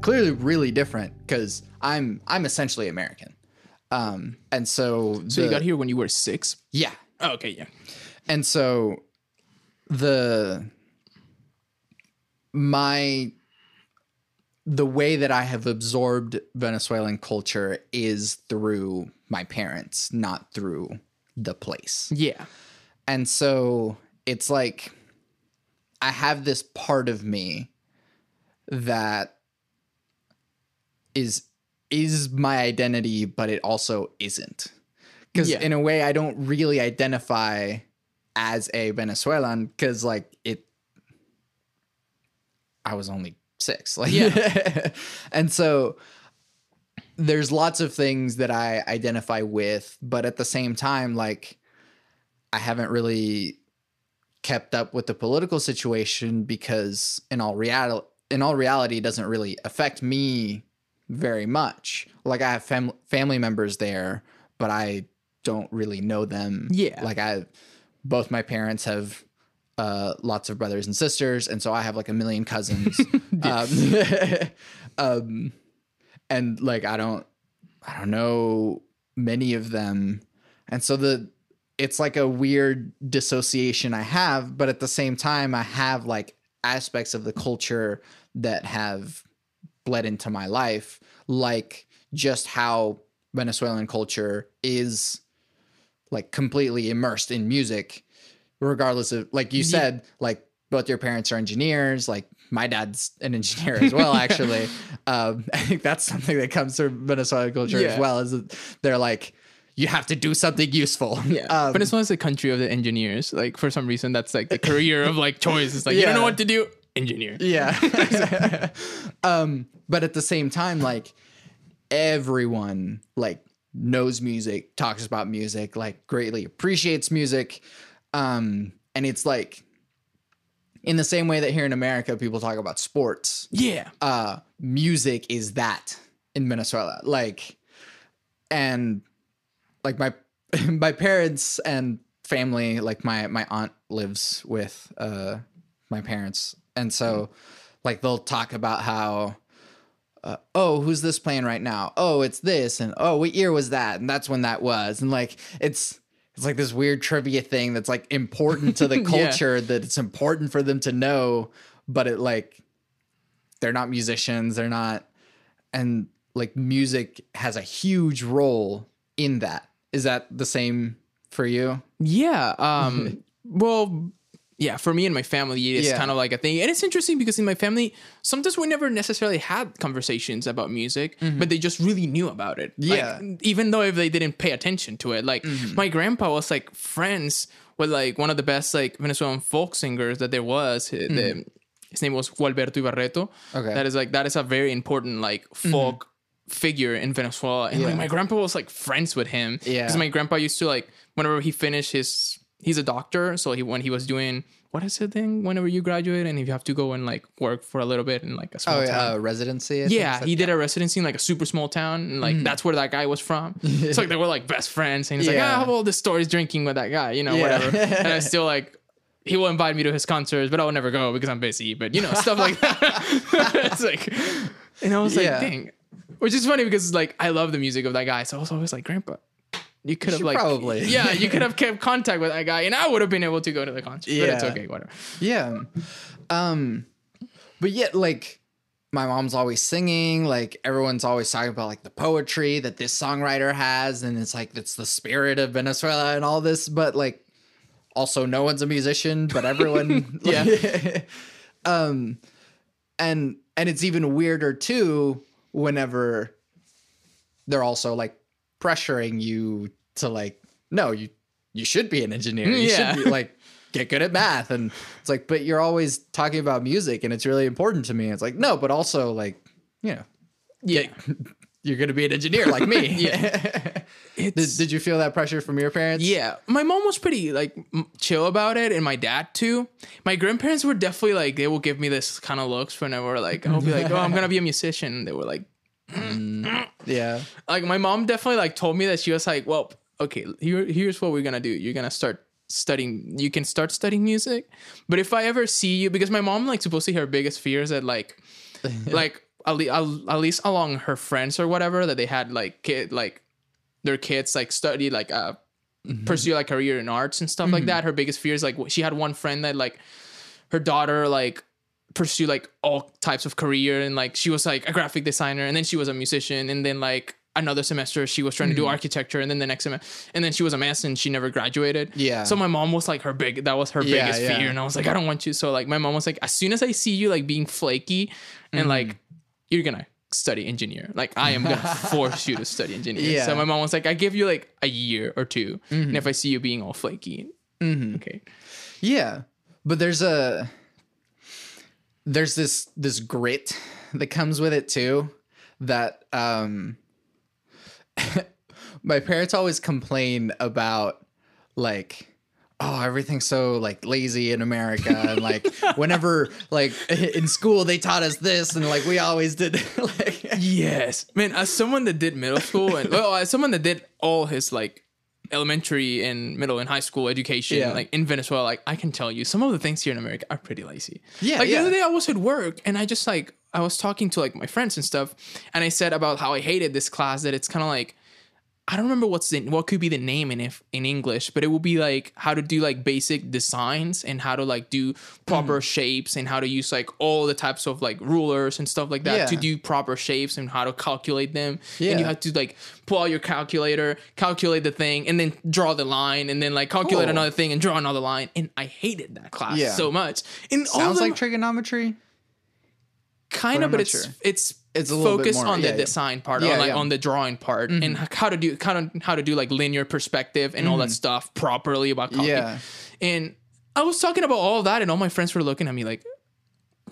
clearly really different because I'm I'm essentially American, um, and so So you got here when you were six. yeah, Oh, okay, yeah. and so the my the way that I have absorbed Venezuelan culture is through my parents, not through the place. Yeah. And so it's like I have this part of me that is is my identity, but it also isn't. Because Yeah. in a way, I don't really identify as a Venezuelan because like it I was only six. Like Yeah. and so there's lots of things that I identify with, but at the same time, like I haven't really kept up with the political situation because in all reality in all reality it doesn't really affect me very much. Like I have fam- family members there, but I don't really know them. Yeah. Like I both my parents have uh, lots of brothers and sisters, and so I have like a million cousins. um, um, and like I don't, I don't know many of them, and so the it's like a weird dissociation I have, but at the same time, I have like aspects of the culture that have bled into my life, like just how Venezuelan culture is like completely immersed in music, regardless of like you Yeah. said, like both your parents are engineers, like my dad's an engineer as well, actually. um, I think that's something that comes from Venezuelan culture as well, is that they're like, you have to do something useful. Yeah. Um, Venezuela is the country of the engineers. Like for some reason, that's like the career of like choice. It's like you don't know what to do. Engineer. Yeah. um, but at the same time, like everyone like knows music, talks about music, like greatly appreciates music. Um, and it's like in the same way that here in America people talk about sports, Yeah. uh music is that in Venezuela. Like and like my my parents and family, like my my aunt lives with uh my parents. And so like they'll talk about how uh, oh, who's this playing right now? Oh, it's this, and oh, what year was that? And that's when that was, and like it's it's like this weird trivia thing that's like important to the Yeah. culture that it's important for them to know, but it like they're not musicians, they're not, and like music has a huge role in that. Is that the same for you? Yeah. Um. well. Yeah, for me and my family, it's Yeah. kind of like a thing, and it's interesting because in my family, sometimes we never necessarily had conversations about music, mm-hmm. but they just really knew about it. Like, Yeah. even though if they didn't pay attention to it, like mm-hmm. my grandpa was like friends with like one of the best like Venezuelan folk singers that there was. Uh, The, mm-hmm. his name was Gualberto Ibarreto. Okay. that is like that is a very important like folk figure in Venezuela, and like my grandpa was like friends with him. Yeah. because my grandpa used to like whenever he finished his he's a doctor so he when he was doing what is the thing? Whenever you graduate? And if you have to go and like work for a little bit in like a small Oh, town. uh, residency. I yeah he did a residency in like a super small town and like that's where that guy was from. It's like they were like best friends and he's like Yeah. ah, I have all the stories drinking with that guy you know Yeah. whatever. And I still like he will invite me to his concerts but I will never go because I'm busy but you know stuff like that. It's like and I was like dang. Which is funny because like I love the music of that guy so I was always like grandpa you could have like probably. yeah you could have kept contact with that guy and I would have been able to go to the concert but it's okay whatever Yeah. Um but yet like my mom's always singing, like everyone's always talking about like the poetry that this songwriter has and it's like it's the spirit of Venezuela and all this, but like also no one's a musician, but everyone Yeah. um and and it's even weirder too whenever they're also like pressuring you to like no, you you should be an engineer. You Yeah. should be like get good at math and it's like but you're always talking about music and it's really important to me it's like no but also like you know yeah you're gonna be an engineer like me Yeah. did, did you feel that pressure from your parents Yeah, my mom was pretty like chill about it, and my dad too. My grandparents were definitely like they will give me this kind of looks whenever like I'll be like, oh, I'm gonna be a musician. They were like, Mm, yeah like my mom definitely like told me that she was like, well, okay, here, here's what we're gonna do. You're gonna start studying. You can start studying music, but if I ever see you, because my mom like supposedly her biggest fear is that like like at, le- at least along her friends or whatever that they had like kid like their kids like study like uh mm-hmm. pursue like career in arts and stuff like mm-hmm. that. Her biggest fear is like she had one friend that like her daughter like pursue like all types of career and like she was like a graphic designer and then she was a musician and then like another semester she was trying to do architecture and then the next semester and then she was a mess and she never graduated Yeah. so my mom was like her big that was her Yeah, biggest yeah. fear and i was like i don't want you so like my mom was like as soon as i see you like being flaky and Mm-hmm. like you're gonna study engineer like i am gonna force you to study engineer Yeah. Mm-hmm. so my mom was like i give you like a year or 2 and if i see you being all flaky okay Yeah, but there's a there's this this grit that comes with it too. That um, my parents always complain about like. Oh, everything's so like lazy in America, and like whenever like in school they taught us this, and like we always did like Yes, man. As someone that did middle school and well, as someone that did all his like elementary and middle and high school education, Yeah. like in Venezuela, like I can tell you, some of the things here in America are pretty lazy. Yeah, Like yeah. the other day, I was at work and I just like I was talking to like my friends and stuff, and I said about how I hated this class. That it's kind of like I don't remember what's the what could be the name in if in English, but it will be like how to do like basic designs and how to like do proper Mm. shapes and how to use like all the types of like rulers and stuff like that Yeah. to do proper shapes and how to calculate them. Yeah. And you have to like pull out your calculator, calculate the thing, and then draw the line, and then like calculate Cool. another thing and draw another line. And I hated that class Yeah. so much. And sounds them, like trigonometry. Kind of, I'm but it's sure. it's It's a little bit focused more- on yeah, the yeah. design part, Yeah, on like yeah. Mm-hmm. on the drawing part, and how to do kind of how to do like linear perspective and all that stuff properly about copy. Yeah. And I was talking about all that, and all my friends were looking at me like,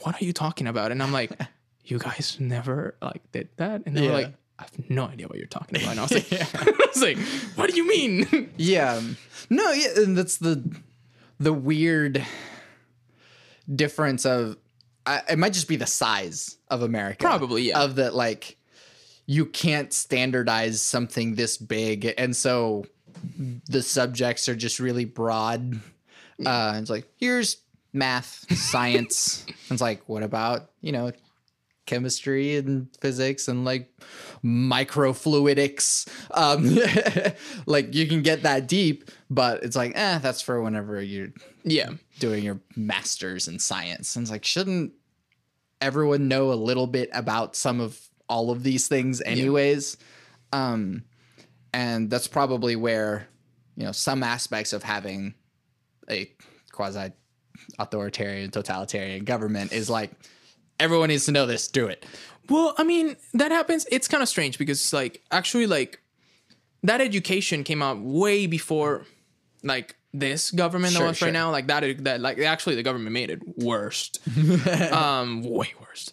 "What are you talking about?" And I'm like, "You guys never like did that," and they Yeah. were like. I have no idea what you're talking about. And I was like, I was like, what do you mean? Yeah. No, yeah, and that's the the weird difference of I, it might just be the size of America. Probably, yeah. Of that like you can't standardize something this big and so the subjects are just really broad. Uh it's like here's math, science. it's like what about, you know, chemistry and physics and like microfluidics. Um, like you can get that deep, but it's like, eh, that's for whenever you're yeah. doing your masters in science. And it's like, shouldn't everyone know a little bit about some of all of these things anyways? Um, and that's probably where, you know, some aspects of having a quasi authoritarian, totalitarian government is like, everyone needs to know this, do it. Well, I mean, that happens. It's kind of strange because like actually like that education came out way before like this government that was sure. right now. Like that that like actually the government made it worst. um way worse.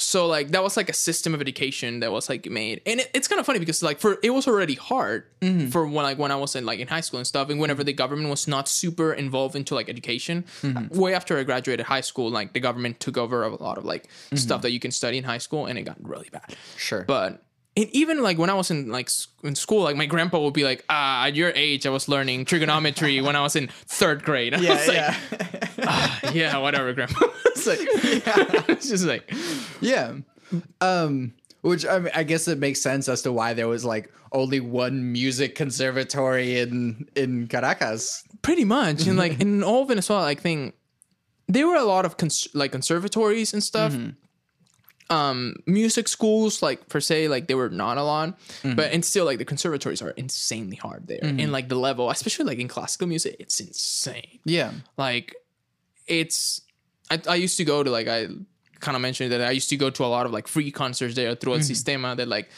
So like that was like a system of education that was like made, and it, it's kind of funny because like for it was already hard Mm-hmm. for when like when I was in like in high school and stuff, and whenever the government was not super involved into like education. Mm-hmm. Way after I graduated high school, like the government took over a lot of like Mm-hmm. stuff that you can study in high school, and it got really bad. Sure. But and even like when I was in like in school, like my grandpa would be like, "Ah, at your age, I was learning trigonometry when I was in third grade." I was like, yeah, whatever, grandpa. it's like, yeah. it's just like, Yeah. Um which I mean I guess it makes sense as to why there was like only one music conservatory in in Caracas. pretty much, and like in all Venezuela, like thing, there were a lot of cons- like conservatories and stuff. Um, music schools, like per se, like they were not a lot, but and still, like the conservatories are insanely hard there, and like the level, especially like in classical music, it's insane. Yeah. like it's I, I used to go to like I kind of mentioned that I used to go to a lot of like free concerts there through El Sistema that like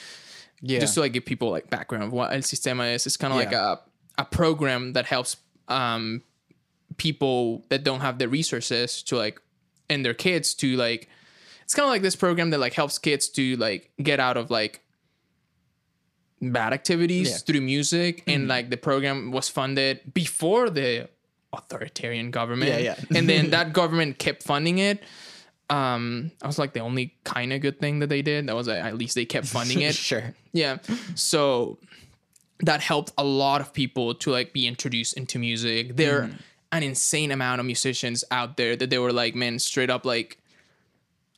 Yeah. just to like give people like background of what El Sistema is. It's kind of like a a program that helps um people that don't have the resources to like and their kids to like it's kind of like this program that like helps kids to like get out of like bad activities Yeah. through music and like the program was funded before the authoritarian government Yeah, yeah. and then that government kept funding it um i was like the only kind of good thing that they did that was uh, at least they kept funding it sure. yeah. So that helped a lot of people to like be introduced into music. There are an insane amount of musicians out there that they were like, man, straight up like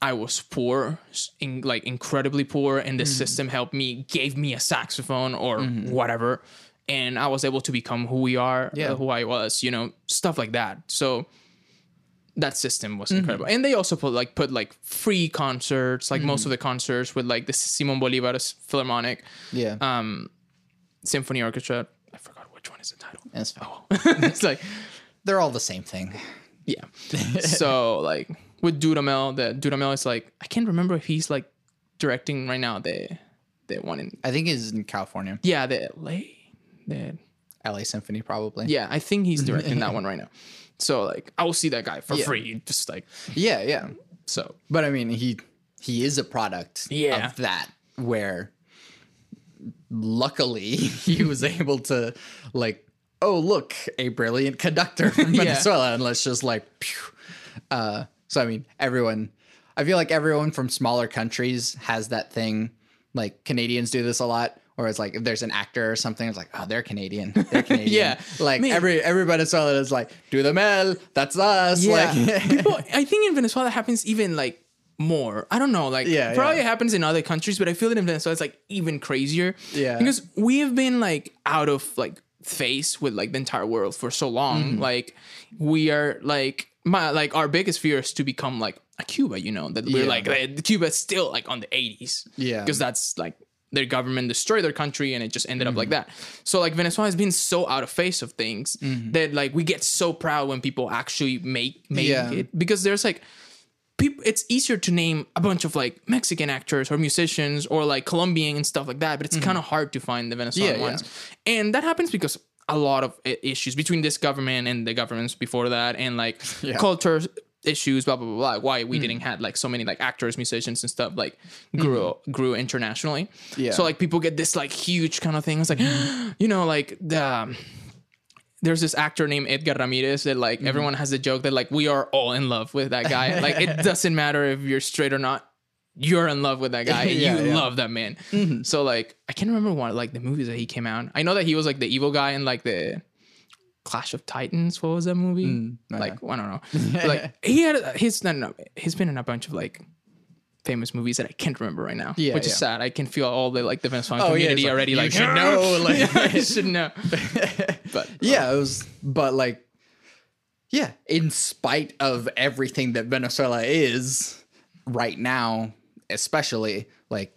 I was poor, in, like incredibly poor, and the system helped me, gave me a saxophone or whatever, and I was able to become who we are, Yeah. uh, who I was, you know, stuff like that. So that system was incredible, and they also put like put like free concerts, like most of the concerts with like the Simon Bolivar's Philharmonic Yeah. um, Symphony Orchestra. I forgot which one is the title. That's fine. it's like They're all the same thing. yeah. so like with Dudamel, the Dudamel is like I can't remember if he's like directing right now the the one in I think it's in California. yeah the LA the LA Symphony, probably. yeah I think he's directing that one right now. So like I will see that guy for Yeah. free, just like Yeah, yeah. so. But I mean, he he is a product Yeah. of that where luckily he was able to like, oh look, a brilliant conductor from Yeah. Venezuela, and let's just like, phew. uh, so I mean, everyone. I feel like everyone from smaller countries has that thing. Like Canadians do this a lot. Or it's like if there's an actor or something, it's like, oh, they're Canadian. They're Canadian. Yeah. Like Man. every every Venezuelan is like, do the mel, that's us. Like people i think in venezuela happens even like more i don't know like Yeah, probably yeah. happens in other countries but i feel that in venezuela it's like even crazier Yeah. because we have been like out of like face with like the entire world for so long Mm-hmm. like we are like my like our biggest fear is to become like a cuba you know that we're Yeah. like eh, cuba still like on the 80s Yeah. because that's like their government destroyed their country and it just ended up like Mm-hmm. that. So like Venezuela has been so out of face of things Mm-hmm. that like we get so proud when people actually make make Yeah. it because there's like people it's easier to name a bunch of like Mexican actors or musicians or like Colombian and stuff like that, but it's kind of hard to find the Venezuelan Mm-hmm. Yeah, yeah. ones. And that happens because a lot of issues between this government and the governments before that and like Yeah. culture issues blah blah blah, blah why we didn't hmm. have like so many like actors musicians and stuff like hmm. grew grew internationally. Yeah. so like people get this like huge kind of thing. It's like you know like the um, there's this actor named Edgar Ramirez that like mm-hmm. everyone has a joke that like we are all in love with that guy. Like it doesn't matter if you're straight or not you're in love with that guy. Yeah, you yeah. love that man. Mm-hmm. So like i can't remember one like the movies that he came out. I know that he was like the evil guy in like the clash of titans what was that movie? Mm, like i don't know. Like he had he's no, no he's been in a bunch of like famous movies that i can't remember right now Yeah, which is sad. I can feel all the like the venezuelan Oh, community it's like, already you like should know, like- yeah, i should know. But yeah, it was, but like, yeah, in spite of everything that Venezuela is right now, especially, like,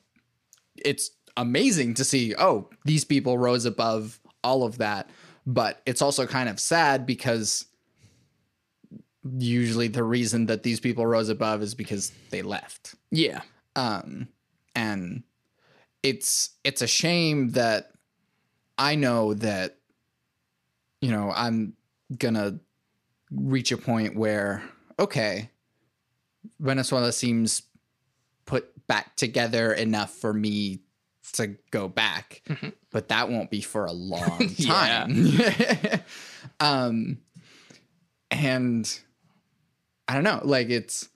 it's amazing to see, oh, these people rose above all of that. But it's also kind of sad because usually the reason that these people rose above is because they left. yeah um and it's it's a shame that i know that you know i'm gonna reach a point where okay venezuela seems put back together enough for me to go back but that won't be for a long time um and i don't know like it's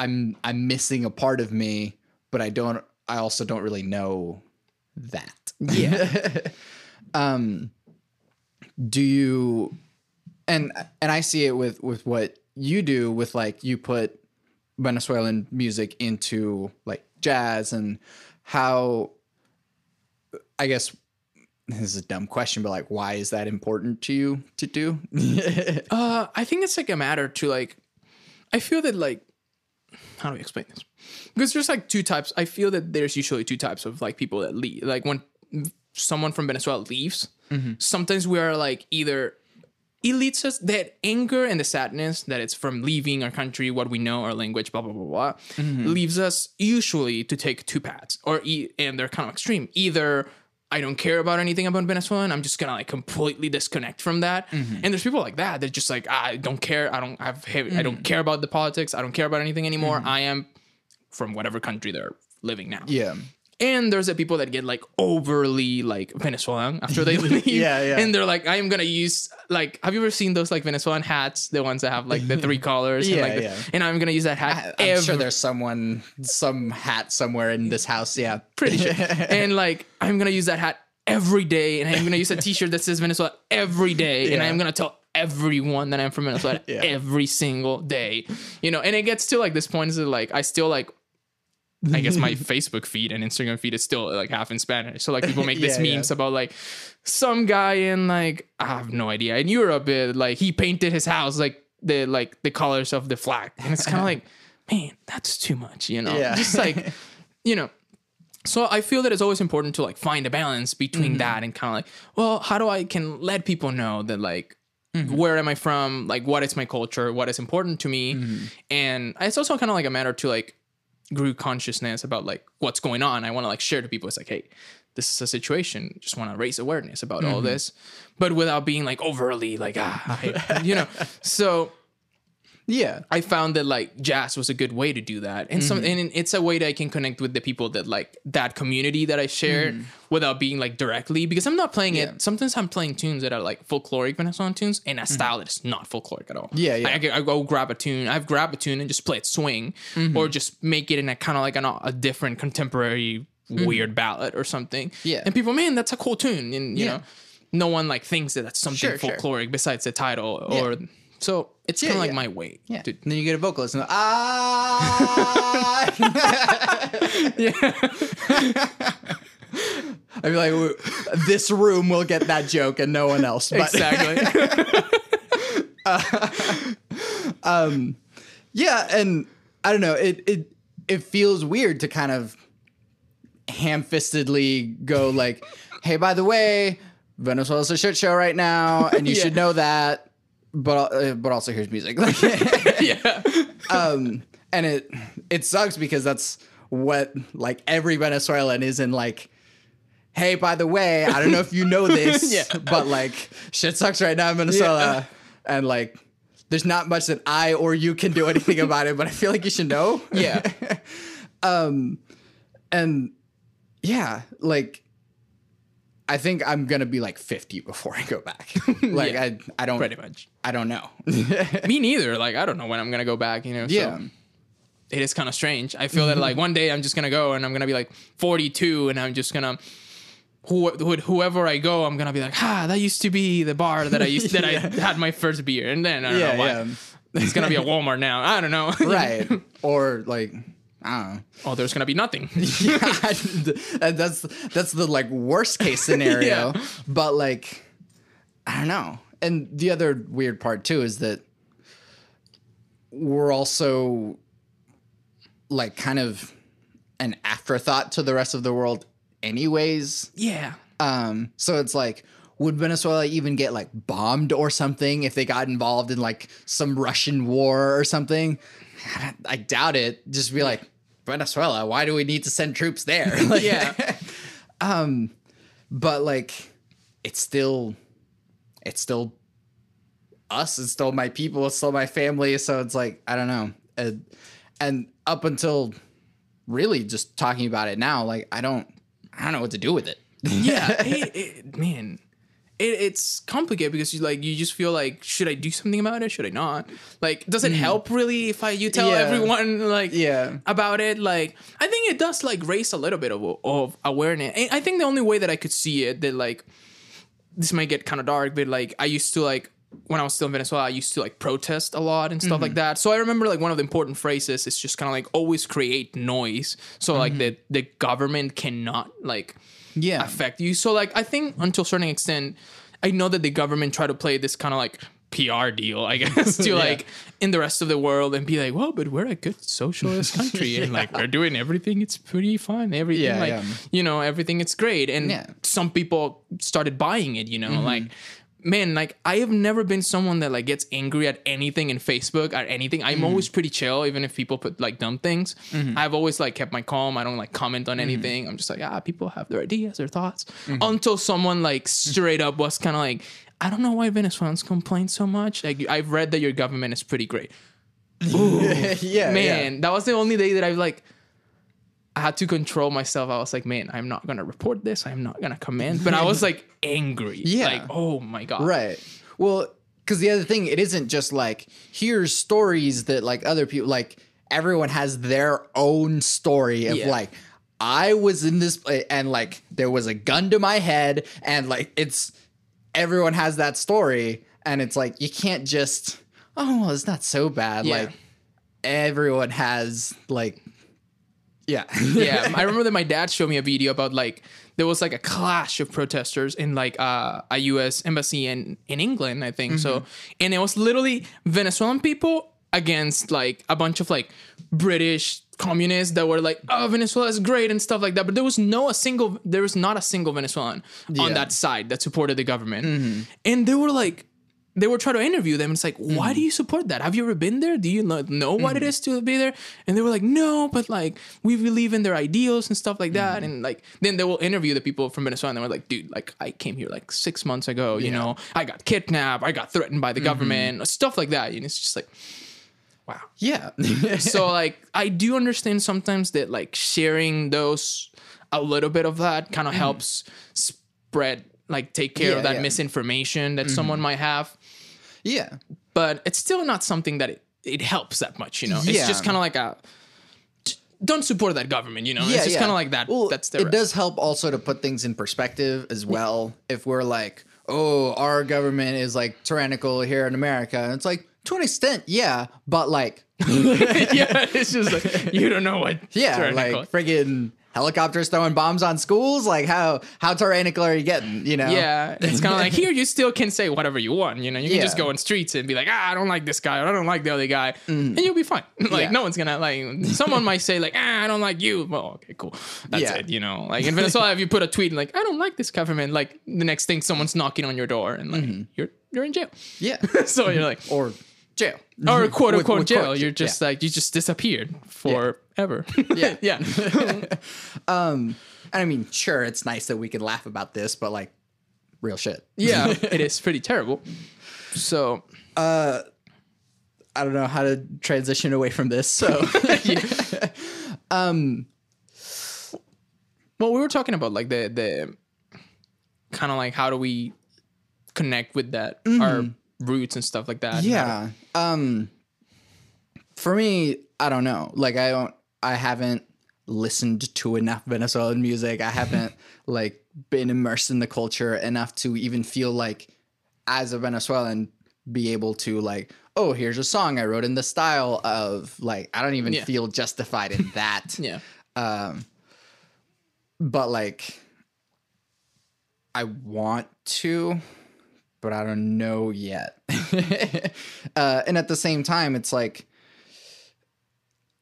I'm I'm missing a part of me, but I don't I also don't really know that. Yeah. um do you and and I see it with with what you do with like you put Venezuelan music into like jazz and how I guess this is a dumb question, but like why is that important to you to do? Uh, I think it's like a matter to like. I feel that like, how do we explain this? Because there's like two types. I feel that there's usually two types of like people that leave. Like when someone from Venezuela leaves, sometimes we are like either it leads us that anger and the sadness that it's from leaving our country, what we know, our language, blah blah blah blah, leaves us usually to take two paths, or e- and they're kind of extreme. Either I don't care about anything about Venezuela, and I'm just gonna like completely disconnect from that. Mm-hmm. And there's people like that. They're just like I don't care. I don't have. I don't mm. care about the politics. I don't care about anything anymore. Mm-hmm. I am from whatever country they're living now. yeah. And there's the people that get like overly like Venezuelan after they leave. Yeah, yeah. And they're like, I am gonna use like have you ever seen those like Venezuelan hats? The ones that have like the three colors. Yeah, and, like the- yeah. and I'm gonna use that hat I'm every sure there's someone, some hat somewhere in this house. Yeah, pretty sure. and like I'm gonna use that hat every day, and I'm gonna use a T-shirt that says Venezuela every day, and I'm gonna tell everyone that I'm from Venezuela Yeah. every single day. You know, and it gets to like this point is like I still like I guess my Facebook feed and Instagram feed is still like half in Spanish. So like people make these Yeah, yeah. memes about like some guy in like I have no idea in Europe, it, like he painted his house like the like the colors of the flag, and it's kind of like, man, that's too much, you know? Yeah. Just like, you know. So I feel that it's always important to like find a balance between mm-hmm. that and kind of like, well, how do I can let people know that like mm-hmm. where am I from? Like, what is my culture? What is important to me? Mm-hmm. And it's also kind of like a matter to like grew consciousness about like what's going on. I want to like share to people. It's like, hey, this is a situation. Just want to raise awareness about all this, but without being like overly like ah, I- you know. So Yeah. I found that like jazz was a good way to do that, and some mm-hmm. and it's a way that I can connect with the people that like that community that I share mm-hmm. without being like directly because I'm not playing Yeah. it. Sometimes I'm playing tunes that are like folkloric Venezuelan tunes in a mm-hmm. style that is not folkloric at all. Yeah, yeah. I, I, go grab a tune. I've grabbed a tune and just play it swing, or just make it in a kind of like an, a different contemporary weird ballad or something. Yeah. and people, man, that's a cool tune, and you Yeah. know, no one like thinks that that's something Sure, sure. folkloric besides the title or. So it's kind of Yeah, like yeah. my way. Yeah. to- And then you get a vocalist and ah. I'd be like, this room will get that joke and no one else. But exactly. yeah, and I don't know. It it it feels weird to kind of ham-fistedly go like, "Hey, by the way, Venezuela's a shit show right now, and you Yeah. should know that." But uh, but also here's music. yeah. um and it it sucks because that's what like every venezuelan is in like hey by the way i don't know if you know this Yeah. but like shit sucks right now in venezuela and like there's not much that i or you can do anything about it but i feel like you should know Yeah. Um, and yeah like i think i'm gonna be like 50 before i go back like Yeah. i i don't Pretty much. i don't know Me neither. Like I don't know when I'm gonna go back. You know. so yeah it is kind of strange. I feel that like one day I'm just gonna go and I'm gonna be like 42 and I'm just gonna. Who, who- whoever I go, I'm gonna be like, ah, that used to be the bar that I used that I had my first beer, and then I don't Yeah, know why yeah. it's gonna be a Walmart now. I don't know. right or like i don't know oh, there's gonna be nothing. and that's that's the like worst case scenario. Yeah. But like, I don't know. And the other weird part too is that we're also like kind of an afterthought to the rest of the world, anyways. yeah. Um, so it's like, would Venezuela even get like bombed or something if they got involved in like some Russian war or something? I doubt it. Just be like, Venezuela, why do we need to send troops there? Like, Yeah. Um, but like, it's still, it's still us. It's still my people. It's still my family. So it's like, I don't know. And, and up until really just talking about it now, like, I don't, I don't know what to do with it. yeah it, it, man it, it's complicated because you like you just feel like should i do something about it should i not like does it help really if i you tell Yeah. everyone like Yeah. about it like i think it does like raise a little bit of, of awareness and i think the only way that i could see it that like this might get kind of dark but like i used to like when I was still in Venezuela, I used to like protest a lot and stuff Mm-hmm. like that. So I remember like one of the important phrases is just kind of like always create noise. So like the the government cannot like Mm-hmm. Yeah. affect you. So like I think until a certain extent, I know that the government try to play this kind of like PR deal, I guess, to Yeah. like in the rest of the world and be like, well, but we're a good socialist country and like we're doing everything. It's pretty fun. Everything Yeah, like yeah. you know, everything it's great. And Yeah. some people started buying it, you know, Mm-hmm. like man, like I have never been someone that like gets angry at anything in Facebook or anything. I'm Mm-hmm. always pretty chill, even if people put like dumb things. I've always like kept my calm. I don't like comment Mm-hmm. on anything. I'm just like, ah, people have their ideas, their thoughts. Until someone like straight up was kind of like, I don't know why Venezuelans complain so much. Like I've read that your government is pretty great. yeah, Man, that was the only day that I like. I had to control myself. I was like, man, I'm not gonna report this. I'm not gonna comment. But I was like angry. Yeah. Like, oh my god. Right. Well, because the other thing, it isn't just like here's stories that like other people like. Everyone has their own story of Yeah. like I was in this and like there was a gun to my head and like it's everyone has that story and it's like you can't just oh well it's not so bad Yeah. like everyone has like yeah yeah, I remember that my dad showed me a video about like there was like a clash of protesters in like uh, a U.S. embassy in in England, I think. So, and it was literally Venezuelan people against like a bunch of like British communists that were like, "Oh, Venezuela is great" and stuff like that. But there was no a single, there was not a single Venezuelan Yeah. on that side that supported the government, and they were like. They were trying to interview them. It's like, why do mm-hmm. you support that? Have you ever been there? Do you know, know what it mm-hmm. is to be there? And they were like, no, but like we believe in their ideals and stuff like that. Mm-hmm. And like then they will interview the people from Venezuela and they were like, dude, like I came here like six months ago. You know, I got kidnapped. I got threatened by the government. Stuff like that. And it's just like, wow. yeah so like I do understand sometimes that like sharing those a little bit of that kind of helps spread like take care Yeah, of that yeah. misinformation that someone might have yeah. But it's still not something that it, it helps that much you know? It's just kind of like a don't support that government you know? Yeah it's just yeah. kind of like that. Well, that's the it rest. does help also to put things in perspective as well. If we're like oh our government is like tyrannical here in america and it's like to an extent yeah but like yeah it's just like you don't know what Yeah, like friggin' helicopters throwing bombs on schools. Like how how tyrannical are you getting? You know? yeah it's kind of like here you still can say whatever you want you know you can just go on streets and be like ah i don't like this guy or i don't like the other guy and you'll be fine like Mm. Yeah. no one's gonna like someone might say like ah i don't like you well okay cool that's Yeah. it you know like in venezuela if you put a tweet like i don't like this government like the next thing someone's knocking on your door and like Mm-hmm. you're you're in jail yeah, so you're like or jail or quote With- unquote with jail. quotes, You're just like you just disappeared forever. Yeah. yeah, um And I mean, sure, it's nice that we can laugh about this, but like, real shit. yeah. It is pretty terrible. So uh, I don't know how to transition away from this. So um well, we were talking about like the the kind of like how do we connect with that our roots and stuff like that. yeah, um, for me, I don't know. Like, I don't, I haven't listened to enough Venezuelan music. I haven't like been immersed in the culture enough to even feel like, as a Venezuelan, be able to like, oh, here's a song I wrote in the style of like. I don't even Yeah. feel justified in that. yeah, Um but like I want to, but I don't know yet. uh, and at the same time, it's like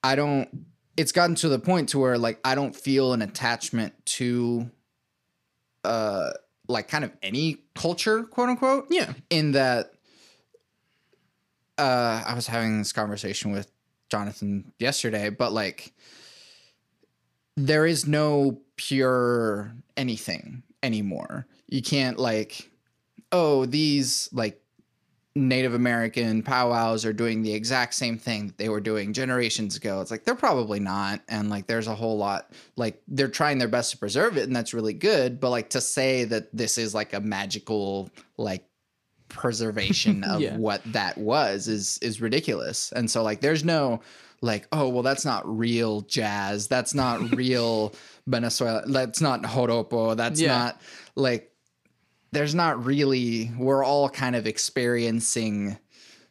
I don't. It's gotten to the point to where like I don't feel an attachment to, uh, like kind of any culture, quote unquote. yeah, In that, uh, I was having this conversation with Jonathan yesterday, but like there is no pure anything anymore. You can't like, oh, these like Native American powwows are doing the exact same thing that they were doing generations ago. It's like they're probably not. And like there's a whole lot like they're trying their best to preserve it and that's really good. But like to say that this is like a magical like preservation of Yeah. what that was is is ridiculous. And so like there's no like, oh well that's not real jazz. That's not real Venezuela. That's not joropo. That's Yeah. not like there's not really we're all kind of experiencing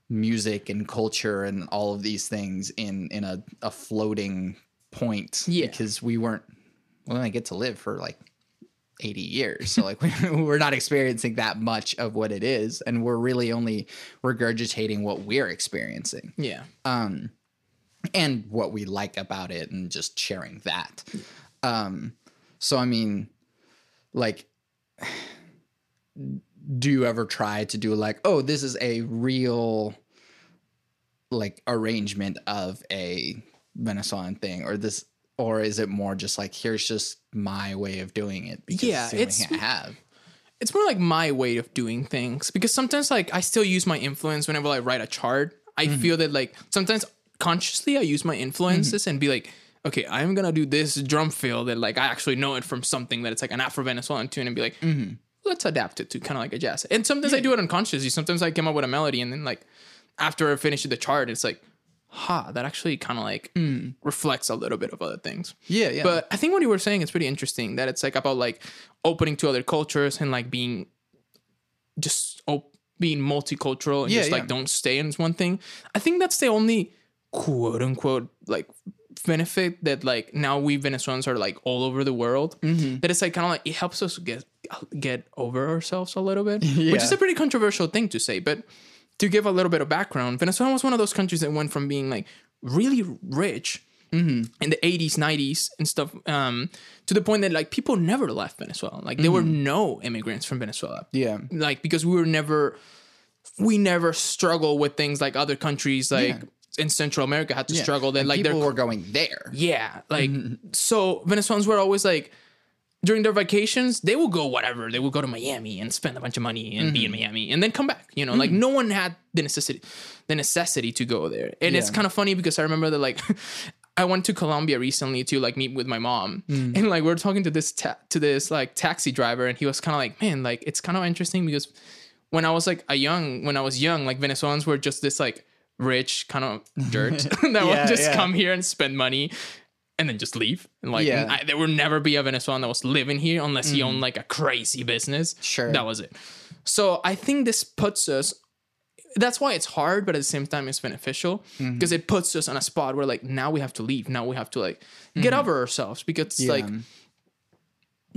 music and culture and all of these things in in a, a floating point Yeah. because we weren't we only get to live for like 80 years so like we're not experiencing that much of what it is and we're really only regurgitating what we're experiencing yeah, um and what we like about it and just sharing that. Um so I mean like do you ever try to do like oh this is a real like arrangement of a Venezuelan thing or this or is it more just like here's just my way of doing it because Yeah, it's it's- have. it's more like my way of doing things because sometimes like I still use my influence whenever I write a chart. I Mm-hmm. feel that like sometimes consciously I use my influences and be like, okay, I'm gonna do this drum fill that like I actually know it from something that it's like an Afro Venezuelan tune and be like, Mm-hmm. Let's adapt it to kind of like a jazz. And sometimes I do it unconsciously. Sometimes I come up with a melody and then like after I finish the chart, it's like, ha, that actually kind of like reflects a little bit of other things. Mm. Yeah, yeah. But I think what you were saying is pretty interesting. That it's like about like opening to other cultures and like being just op- being multicultural and Yeah, just like yeah. don't stay in one thing. I think that's the only quote unquote like benefit that like now we Venezuelans are like all over the world. Mm-hmm. That it's like kind of like it helps us get get over ourselves a little bit, which is a pretty controversial thing to say, but to give a little bit of background, Venezuela was one of those countries that went from being like really rich Mm-hmm. in the 80s, 90s, and stuff, um, to the point that like people never left Venezuela. Like there were Mm-hmm. no immigrants from Venezuela. Yeah. Like because we were never, we never struggle with things like other countries like Yeah. In Central America had to struggle. That And like people were going there. yeah, like mm-hmm. so Venezuelans were always like during their vacations, they will go whatever. They will go to Miami and spend a bunch of money and be in mm-hmm. Miami and then come back. You know, like mm-hmm. no one had the necessity the necessity to go there. And it's kind of funny because I remember that like I went to Colombia recently to like meet with my mom, mm. and like we are talking to this ta- to this like taxi driver, and he was kind of like, "Man, like it's kind of interesting because when I was like a young, when I was young, like Venezuelans were just this like rich kind of dirt that Yeah, would just yeah. come here and spend money and then just leave. And like, Yeah. I, there would never be a Venezuelan that was living here unless he mm. owned like a crazy business. Sure. That was it. So I think this puts us, that's why it's hard, but at the same time, it's beneficial mm-hmm. because it puts us on a spot where like now we have to leave. Now we have to like get mm-hmm. over ourselves because it's Yeah. like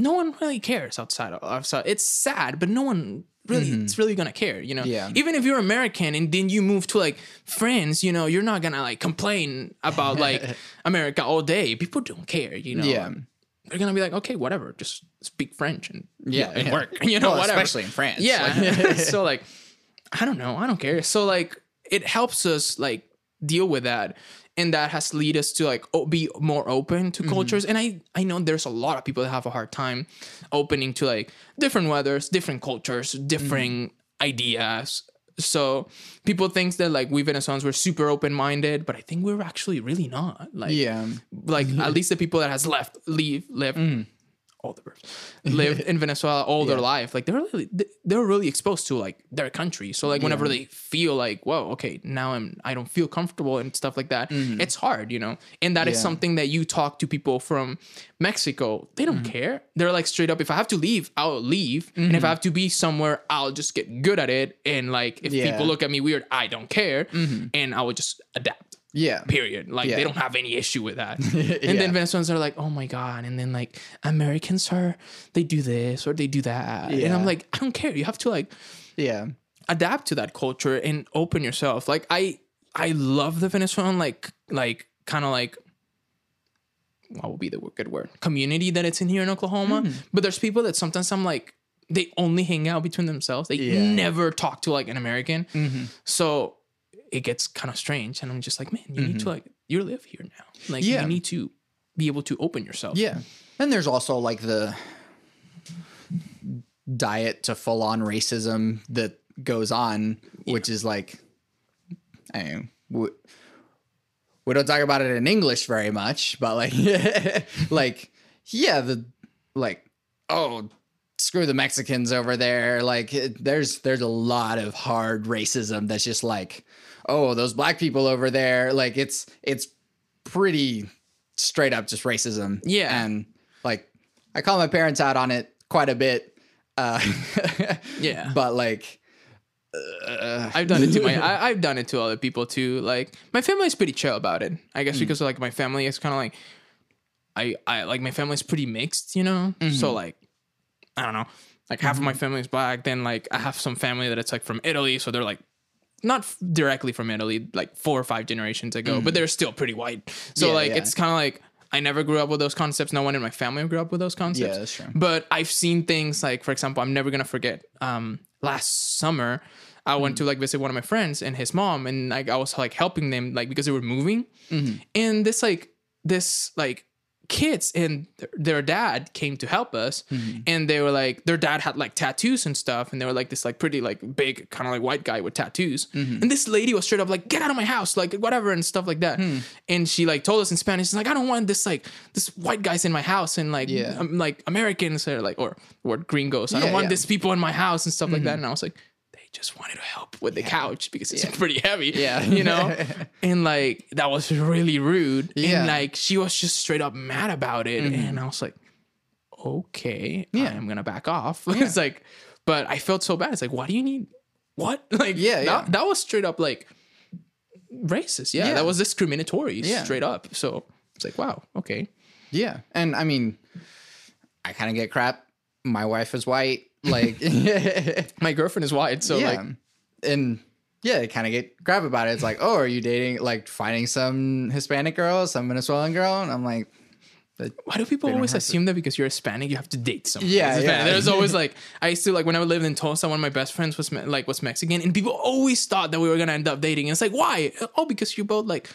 no one really cares outside of outside. It's sad, but no one really mm-hmm. it's really gonna care, you know. Yeah. Even if you're American and then you move to like France, you know, you're not gonna like complain about like America all day. People don't care, you know. Yeah. They're gonna be like, okay, whatever, just speak French and Yeah, and yeah. work, you know, Well, whatever. especially in France. Yeah. Like- so like, I don't know. I don't care. So like, it helps us like deal with that, and that has lead us to like be more open Mm-hmm. to cultures. And I I know there's a lot of people that have a hard time opening to like different weathers, different cultures, different Mm-hmm. ideas. So people think that like we Venezuelans were super open minded, but I think we're actually really not. Like Yeah. like at least the people that has left leave live Mm. All the verbs lived in Venezuela all their life. Like they're really they're really exposed to like their country. So like whenever they feel like whoa okay now I'm I don't feel comfortable and stuff like that it's hard you know? And that is Mm-hmm. Yeah. something that you talk to people from Mexico they don't Mm-hmm. care. They're like straight up if I have to leave I'll leave. And if I have to be somewhere I'll just get good at it. And like if Yeah. Mm-hmm. people look at me weird I don't care. And I will just adapt Yeah. period. Like Yeah. they don't have any issue with that. And then Venezuelans are like, oh my god. And then like Americans are they do this or they do that. And I'm like, I don't care. You have to like Yeah. adapt to that culture and open yourself. Like I I love the Venezuelan like like kind of like what would be the good word community that it's in here in Oklahoma. Hmm. But there's people that sometimes I'm like they only hang out between themselves. They Yeah. Mm-hmm. never talk to like an American. So it gets kind of strange, and I'm just like, man, you need to like you live here now. Like Mm-hmm. Yeah. you need to be able to open yourself. Yeah. And there's also like the diet to full on racism that goes on, which is like, I mean, we, we don't talk about it in English very much, but like, like, yeah, the like, oh, screw the Mexicans over there. Like, it, there's there's a lot of hard racism that's just like, oh, those black people over there. Like, it's it's pretty straight up just racism. Yeah. and like, I call my parents out on it quite a bit. Uh, Yeah. but like, I've done it to my I, I've done it to other people too. Like my family's pretty chill about it. I Mm. guess because like my family is kind of like I I like my family's pretty mixed, you know. Mm-hmm. So like I don't know, like half of my family is black. Then like I have some family that it's like from Italy, so they're like not f- directly from Italy, like four or five generations ago, but they're still pretty white. So Mm. Yeah, like yeah. it's kind of like I never grew up with those concepts. No one in my family grew up with those concepts. Yeah, that's true. But I've seen things like, for example, I'm never gonna forget. Um, last summer, I went to like visit one of my friends and his mom, and like I was like helping them like because they were moving, and this like this like kids and th- their dad came to help us mm-hmm. and they were like their dad had like tattoos and stuff and they were like this like pretty like big kind of like white guy with tattoos. Mm-hmm. And this lady was straight up like get out of my house like whatever and stuff like that. Hmm. And she like told us in spanish she's like i don't want this like this white guys in my house and like Yeah. um, like americans or like or or gringos. I don't want yeah. these people in my house and stuff like that. Mm-hmm. And i was like just wanted to help with the couch because it's pretty heavy Yeah. you know and like that was really rude Yeah. and like she was just straight up mad about it mm-hmm. and i was like okay Yeah. i'm gonna back off it's like but i felt so bad it's like why do you need what? Like, Yeah, that, yeah. that was straight up like racist. Yeah, Yeah. that was discriminatory Yeah. straight up. So it's like, wow, okay. Yeah. And I mean, I kind of get crap. My wife is white. Like, My girlfriend is white, so yeah. like, and yeah, they kind of get crap about it. It's like, oh, are you dating, like, finding some Hispanic girl, some Venezuelan girl? And I'm like, why do people always have to- assume that because you're Hispanic you have to date someone? Yeah, yeah. There's always like I used to like when I lived in Tulsa, one of my best friends was me- like was Mexican, and people always thought that we were gonna end up dating. And it's like, why? Oh, because you both like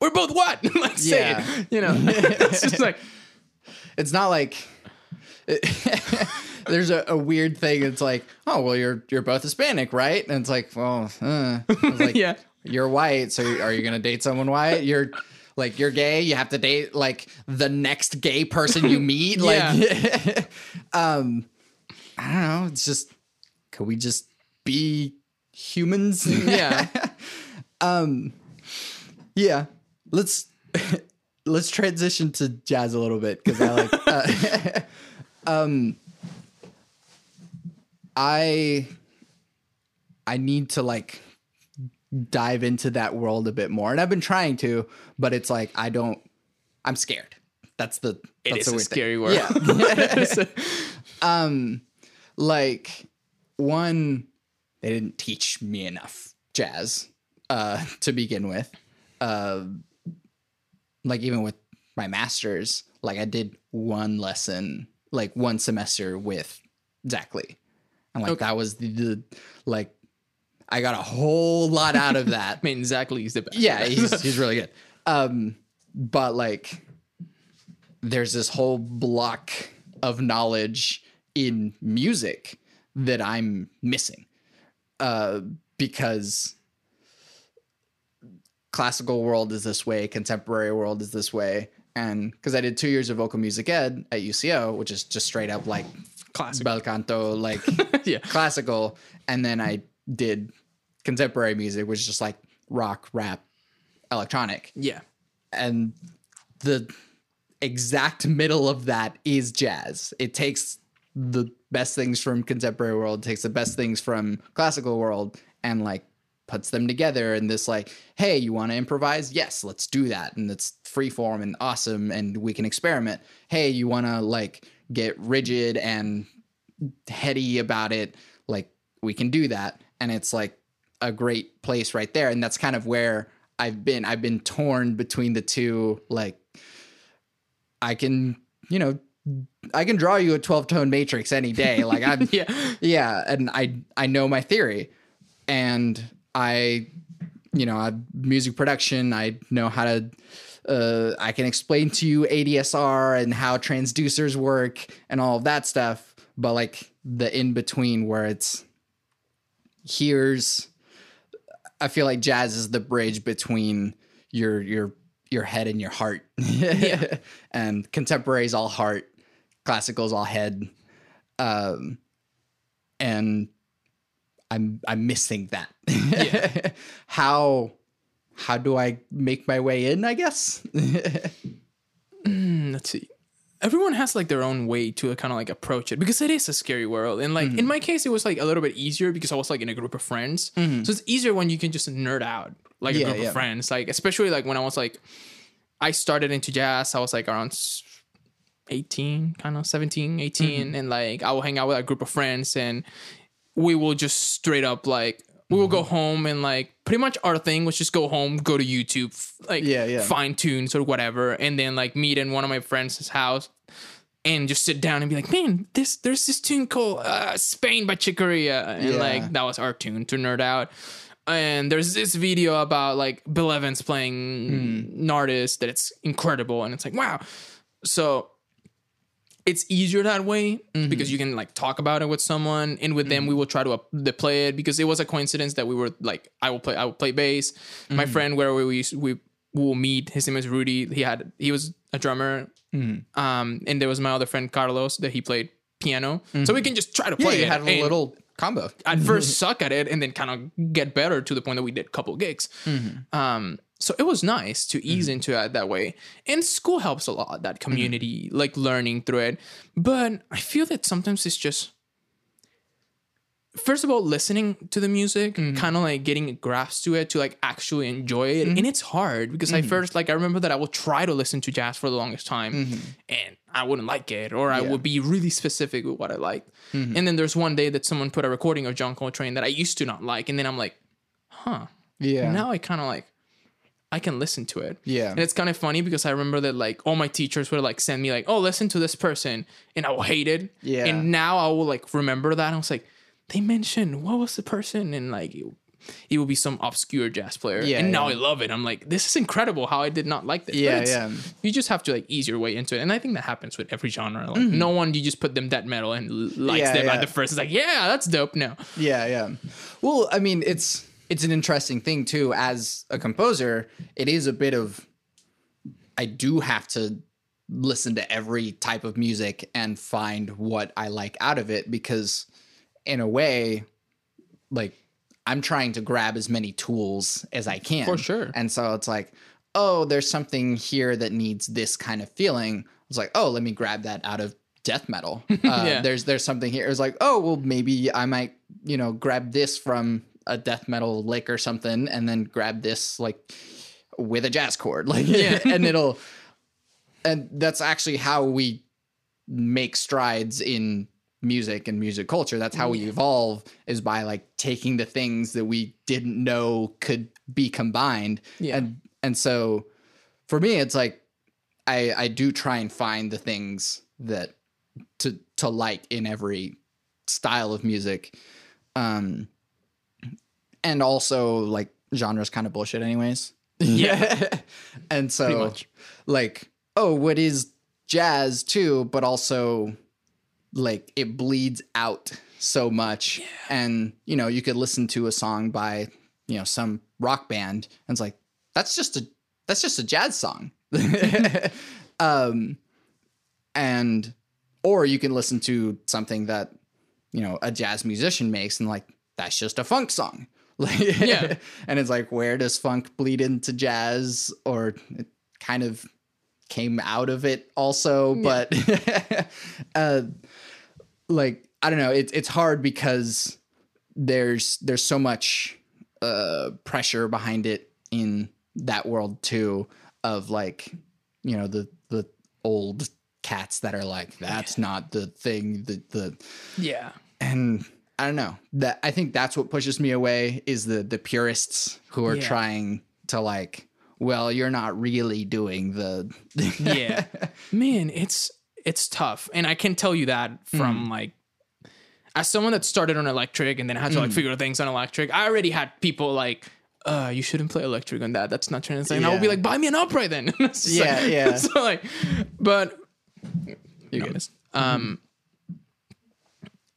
we're both what? like say Yeah. it. You know, it's just like it's not like there's a, a weird thing. It's like, oh well, you're you're both Hispanic, right? And it's like, well, uh. I was like, yeah. you're white, so are you gonna date someone white? You're like you're gay, you have to date like the next gay person you meet. Like, um, I don't know. It's just, could we just be humans? Yeah. um, yeah. Let's let's transition to jazz a little bit because I like. Uh, um, I I need to like dive into that world a bit more, and I've been trying to, but it's like I don't. I'm scared. That's the. It that's is the a thing. scary world. Yeah. um, like one, they didn't teach me enough jazz uh, to begin with. Uh, like even with my masters, like I did one lesson, like one semester with Zach Lee, and like Okay. that was the, the like I got a whole lot out of that. I mean, Zach Lee's the best. yeah, he's he's really good. Um, but like, there's this whole block of knowledge in music that I'm missing, uh, because classical world is this way, contemporary world is this way, and because I did two years of vocal music ed at UCO, which is just straight up like classic. bel canto, like yeah. classical, and then I did contemporary music, which is just like rock, rap, electronic, Yeah. and the exact middle of that is jazz. It takes the best things from contemporary world, takes the best things from classical world, and like puts them together in this like, hey, you want to improvise? Yes, let's do that, and it's free form and awesome, and we can experiment. Hey, you want to like get rigid and heady about it? Like we can do that, and it's like a great place right there, and that's kind of where I've been. I've been torn between the two, like I can, you know, I can draw you a 12 tone matrix any day. Like I'm Yeah. yeah, and I I know my theory. And I you know, I music production, I know how to uh I can explain to you ADSR and how transducers work and all of that stuff, but like the in between where it's here's I feel like jazz is the bridge between your your your head and your heart. and contemporary is all heart, classical is all head. Um and I'm I'm missing that. Yeah. how how do I make my way in, I guess? Mm, let's see. Everyone has like their own way to kind of like approach it because it is a scary world. And like Mm-hmm. in my case, it was like a little bit easier because I was like in a group of friends. So it's easier when you can just nerd out like Mm-hmm. Yeah, a group yeah. of friends. Like especially like when I was like, I started into jazz. I was like around 18, kind of 17, 18. Mm-hmm. And like I will hang out with a group of friends and we will just straight up like, we will go Mm-hmm. home and like pretty much our thing was just go home, go to YouTube, like Yeah, yeah. fine tunes or whatever, and then like meet in one of my friends' house and just sit down and be like, man, this there's this tune called uh, Spain by Chick Corea, and Yeah. like that was our tune to nerd out. And there's this video about like Bill Evans playing Hmm. an artist that it's incredible, and it's like wow. So it's easier that way Mm-hmm. because you can like talk about it with someone, and with them we will try to to play it because it was a coincidence that we were like I will play I will play bass. My Mm-hmm. friend where we we we will meet. His name is Rudy. He had he was a drummer, Mm-hmm. um, and there was my other friend Carlos that he played piano. So we can just try to play you it. had a little combo. At first, suck at it, and then kind of get better to the point that we did a couple gigs. Mm-hmm. Um, so it was nice to ease into it that way. And school helps a lot. That community, like learning through it. But I feel that sometimes it's just first of all, listening to the music, Mm-hmm. kind of like getting a grasp to it to like actually enjoy it. Mm-hmm. And it's hard because I first, like, I remember that I would try to listen to jazz for the longest time and I wouldn't like it, or I Mm-hmm. Yeah. would be really specific with what I liked. And then there's one day that someone put a recording of John Coltrane that I used to not like. And then I'm like, huh. Yeah. Now I kind of like, I can listen to it. Yeah. And it's kind of funny because I remember that like all my teachers would like send me like, oh, listen to this person. And I will hate it. Yeah. And now I will like remember that. I was like, they mentioned what was the person? And like it, it will be some obscure jazz player. Yeah, And now. I love it. I'm like, this is incredible how I did not like this. Yeah, yeah. You just have to like ease your way into it. And I think that happens with every genre. Like Mm-hmm. no one you just put them death metal and likes Yeah, them yeah. at the first. It's like, yeah, that's dope. No. Yeah, yeah. Well, I mean, it's it's an interesting thing too. As a composer, it is a bit of I do have to listen to every type of music and find what I like out of it because, in a way, like I'm trying to grab as many tools as I can. For sure. And so it's like, oh, there's something here that needs this kind of feeling. It's like, oh, let me grab that out of death metal. Uh, Yeah. There's there's something here. It's like, oh, well, maybe I might, you know, grab this from a death metal lick or something, and then grab this like with a jazz chord, like, Yeah. and it'll, and that's actually how we make strides in music and music culture. That's how we evolve is by like taking the things that we didn't know could be combined. Yeah. And and so for me it's like I I do try and find the things that to to like in every style of music. Um and also like genres kind of bullshit anyways. Yeah. and so like oh what is jazz too but also like it bleeds out so much. And you know you could listen to a song by you know some rock band and it's like that's just a that's just a jazz song. Um and or you can listen to something that you know a jazz musician makes and like that's just a funk song like Yeah. and it's like where does funk bleed into jazz or it kind of came out of it also but uh like i don't know it's it's hard because there's there's so much uh pressure behind it in that world too of like you know the the old cats that are like that's not the thing the the Yeah. and I don't know. That I think that's what pushes me away is the the purists who are Yeah. trying to like well you're not really doing the yeah. Man it's it's tough. And i can tell you that from Mm. like as someone that started on electric and then had to Mm. like figure things on electric i already had people like uh you shouldn't play electric on that. That's not translating and i would be like buy me an upright then. Yeah, like- yeah. so like but You're no, um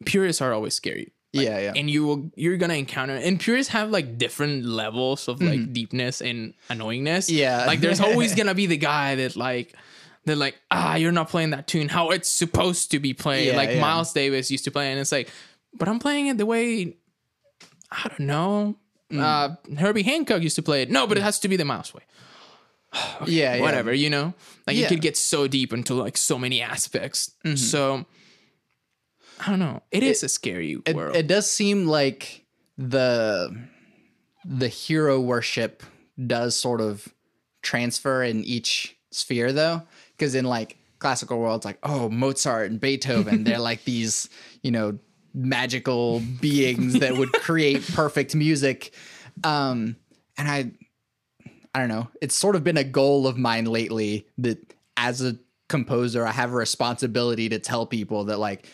purists are always scary. Yeah yeah. and you will you're gonna encounter and purists have like different levels of like deepness and annoyingness. Mm-hmm. Yeah. like there's always gonna be the guy that like they're like ah you're not playing that tune how it's supposed to be played. Yeah, like yeah. miles davis used to play and it's like but i'm playing it the way i don't know. Mm. uh herbie hancock used to play it. No but it has to be the miles way. Yeah yeah. whatever you know? Like you could get so deep into like so many aspects. So i don't know. It is a scary it, world. it does seem like the the hero worship does sort of transfer in each sphere though. Because in like classical worlds like oh mozart and beethoven they're like these you know magical beings that would create perfect music. Um and i i don't know. It's sort of been a goal of mine lately that as a composer i have a responsibility to tell people that like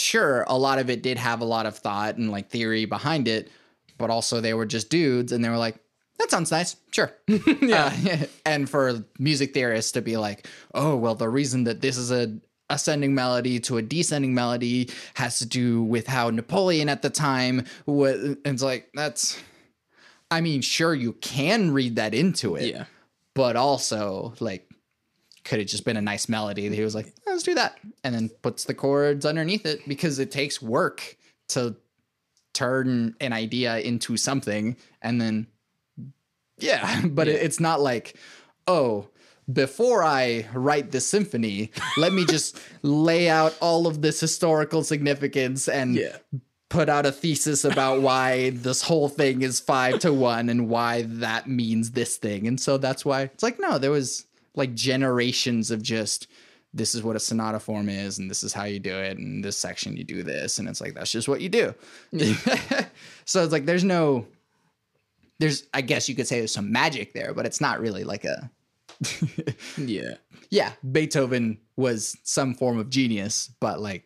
sure a lot of it did have a lot of thought and like theory behind it but also they were just dudes and they were like that sounds nice sure. Uh, yeah. and for music theorists to be like oh well the reason that this is a ascending melody to a descending melody has to do with how napoleon at the time was it's like that's i mean sure you can read that into it yeah. but also like could have just been a nice melody he was like let's do that and then puts the chords underneath it because it takes work to turn an idea into something and then yeah but it- it's not like oh before I write this symphony, let me just lay out all of this historical significance and Yeah. put out a thesis about why this whole thing is five to one and why that means this thing. And so that's why it's like, no, there was like generations of just this is what a sonata form is and this is how you do it and this section you do this and it's like that's just what you do. So it's like there's no there's i guess you could say there's some magic there but it's not really like a yeah. yeah beethoven was some form of genius but like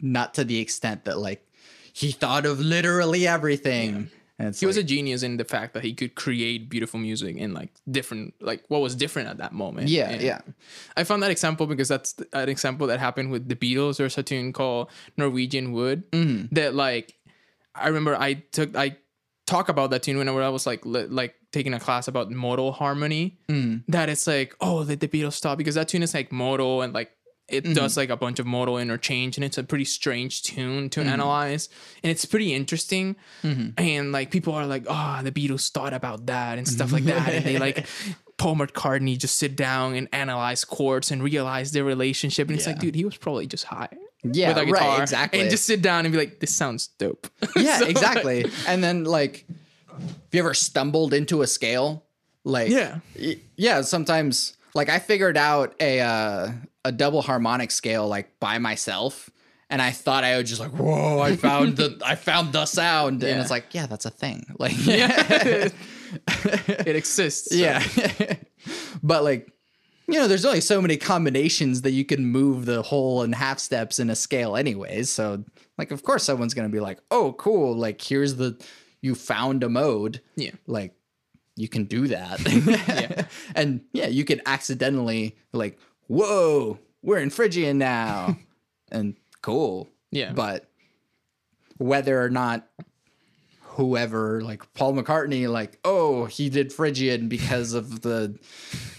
not to the extent that like he thought of literally everything and He was a genius in the fact that he could create beautiful music in like different, like what was different at that moment. yeah And yeah I found that example because that's an example that happened with the Beatles. There's a tune called Norwegian Wood Mm-hmm. that like I remember I took I talk about that tune whenever I was like li- like taking a class about modal harmony. Mm. That it's like oh the, the Beatles stop because that tune is like modal and like it Mm-hmm. does like a bunch of modal interchange and it's a pretty strange tune to Mm-hmm. analyze and it's pretty interesting and like people are like oh the Beatles thought about that and stuff like that and they like Paul McCartney just sit down and analyze chords and realize their relationship and it's like dude he was probably just high Yeah, with a right, exactly. and just sit down and be like this sounds dope yeah So, exactly and then like have you ever stumbled into a scale like Yeah. yeah sometimes like i figured out a uh a double harmonic scale like by myself and i thought i would just like whoa i found the i found the sound and it's like yeah that's a thing. Like yeah. It exists so. yeah. But like you know there's only so many combinations that you can move the whole and half steps in a scale anyways so like of course someone's gonna be like oh cool like here's the you found a mode. Yeah. Like you can do that. And yeah you can accidentally like whoa we're in phrygian now and cool Yeah. but whether or not whoever like paul mccartney like oh he did phrygian because of the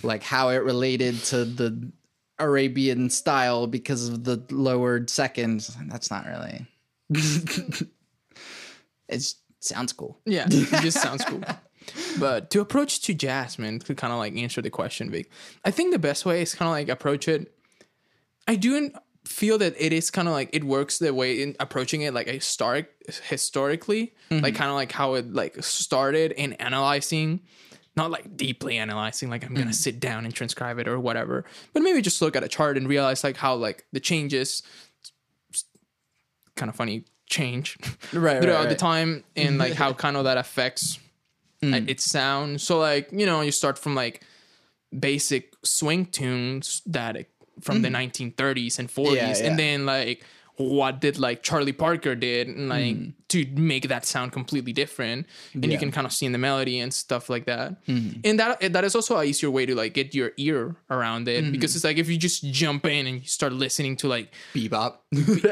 like how it related to the arabian style because of the lowered seconds that's not really it sounds cool Yeah, it just sounds cool. But to approach to Jasmine to kind of like answer the question, Vic, I think the best way is kind of like approach it. I do feel that it is kind of like it works the way in approaching it like a historic historically, like mm-hmm. kind of like how it like started in analyzing. Not like deeply analyzing, like I'm gonna mm. sit down and transcribe it or whatever, but maybe just look at a chart and realize like how like the changes, kind of funny change, right throughout the time and like how kind of that affects Mm. uh, its sound. So like you know you start from like basic swing tunes that it- from the 1930s and 40s, Mm. Yeah, yeah. and then like what did like Charlie Parker did and like to make that sound completely different, and you Mm. Yeah. Mm-hmm. can kind of see in the melody and stuff like that. And that that is also a easier way to like get your ear around it Mm-hmm. because it's like if you just jump in and you start listening to like bebop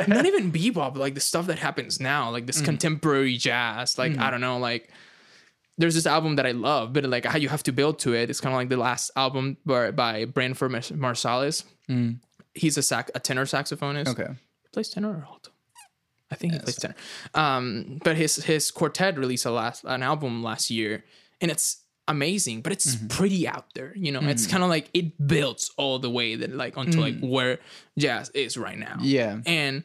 not even bebop, like the stuff that happens now, like Mm. this contemporary jazz. Like I don't know, like there's this album that I love, but like how you have to build to it. It's kind of like the last album by, by Branford Mars- Marsalis. Mm. He's a sac a tenor saxophonist. okay He plays tenor or alto. I think he plays tenor. Um, but his his quartet released a last an album last year, and it's amazing, but it's mm-hmm. pretty out there. You know, it's mm. kind of like it builds all the way that like onto like mm. where jazz is right now. yeah And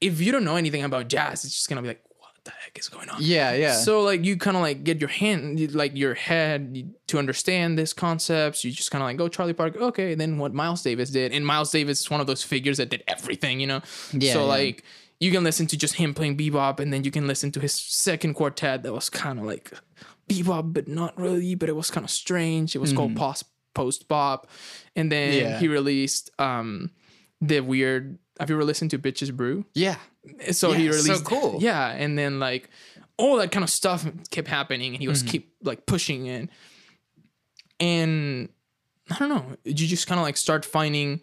if you don't know anything about jazz, it's just gonna be like, the heck is going on? yeah yeah So like you kind of like get your hand, like your head to understand these concepts. You just kind of like go Charlie Parker, okay. Then what Miles Davis did, and Miles Davis is one of those figures that did everything, you know. Yeah, So yeah. like you can listen to just him playing bebop, and then you can listen to his second quartet that was kind of like bebop, but not really. But it was kind of strange. It was called post post bop, and then Mm-hmm. Yeah. he released um the weird. Have you ever listened to Bitches Brew? yeah so he Yeah, so released cool. yeah and then like all that kind of stuff kept happening and he was Mm-hmm. keep like pushing it and i don't know you just kind of like start finding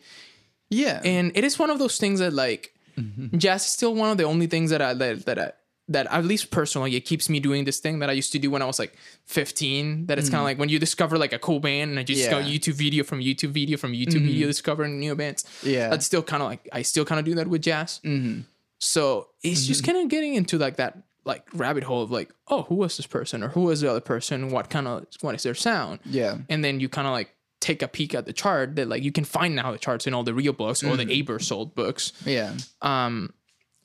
yeah and it is one of those things that like Mm-hmm. jazz is still one of the only things that i that, that i that at least personally it keeps me doing this thing that i used to do when i was like 15 that it's kind of like when you discover like a cool band and i just go Mm-hmm. Youtube video from youtube video from youtube video discovering new bands Yeah. that's still kind of like i still kind of do that with jazz Mm-hmm. so it's just kind of getting into like that like rabbit hole of like, oh, who was this person or who was the other person? What kind of what is their sound? yeah And then you kind of like take a peek at the chart that like you can find now the charts in all the real books or the Aebersold books. yeah Um,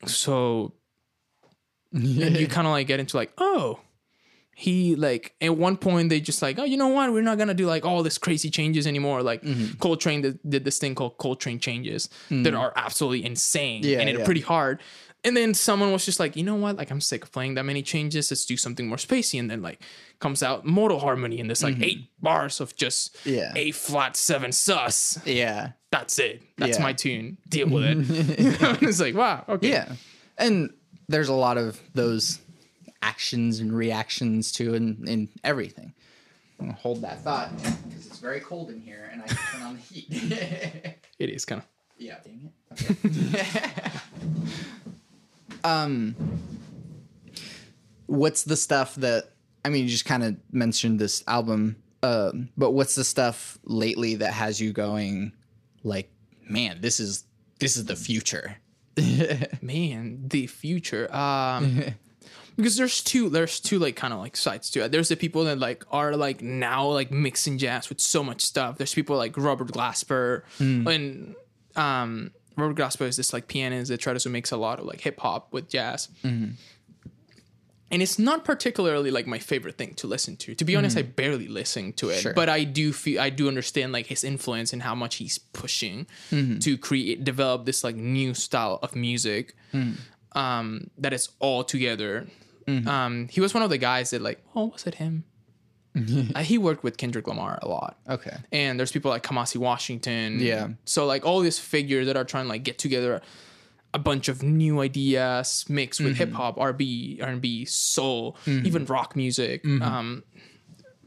so and you kind of like get into like, oh, he like at one point they just like, oh, you know what? We're not gonna do like all this crazy changes anymore. Like Mm-hmm. Coltrane did, did this thing called Coltrane changes that are absolutely insane. Yeah, and it's yeah. pretty hard. And then someone was just like, you know what? Like I'm sick of playing that many changes. Let's do something more spacey. And then like comes out modal harmony and this like eight bars of just Mm-hmm. Yeah. A flat seven sus. Yeah. That's it. That's Yeah. my tune. Deal with it. it's like wow. Okay. Yeah. And there's a lot of those actions and reactions to in, in everything. I'm gonna hold that thought because it's very cold in here and I can turn on the heat. It is kind of. yeah. Dang it. Okay. um what's the stuff that I mean you just kind of mentioned this album um but what's the stuff lately that has you going like man this is this is the future man the future um because there's two there's two like kind of like sides to it. There's the people that like are like now like mixing jazz with so much stuff. There's people like robert glasper and um robert glasper is this like pianist that tries to mix a lot of like hip-hop with jazz and it's not particularly like my favorite thing to listen to. To be honest i barely listen to it Sure. but i do feel i do understand like his influence and how much he's pushing to create develop this like new style of music um that is all together. Um he was one of the guys that like oh was it him? Uh, he worked with kendrick lamar a lot. Okay. And there's people like Kamasi Washington. Yeah. So like all these figures that are trying to like get together a bunch of new ideas mixed with mm-hmm. hip hop, R&B, R&B, soul, mm-hmm. even rock music. Mm-hmm. Um,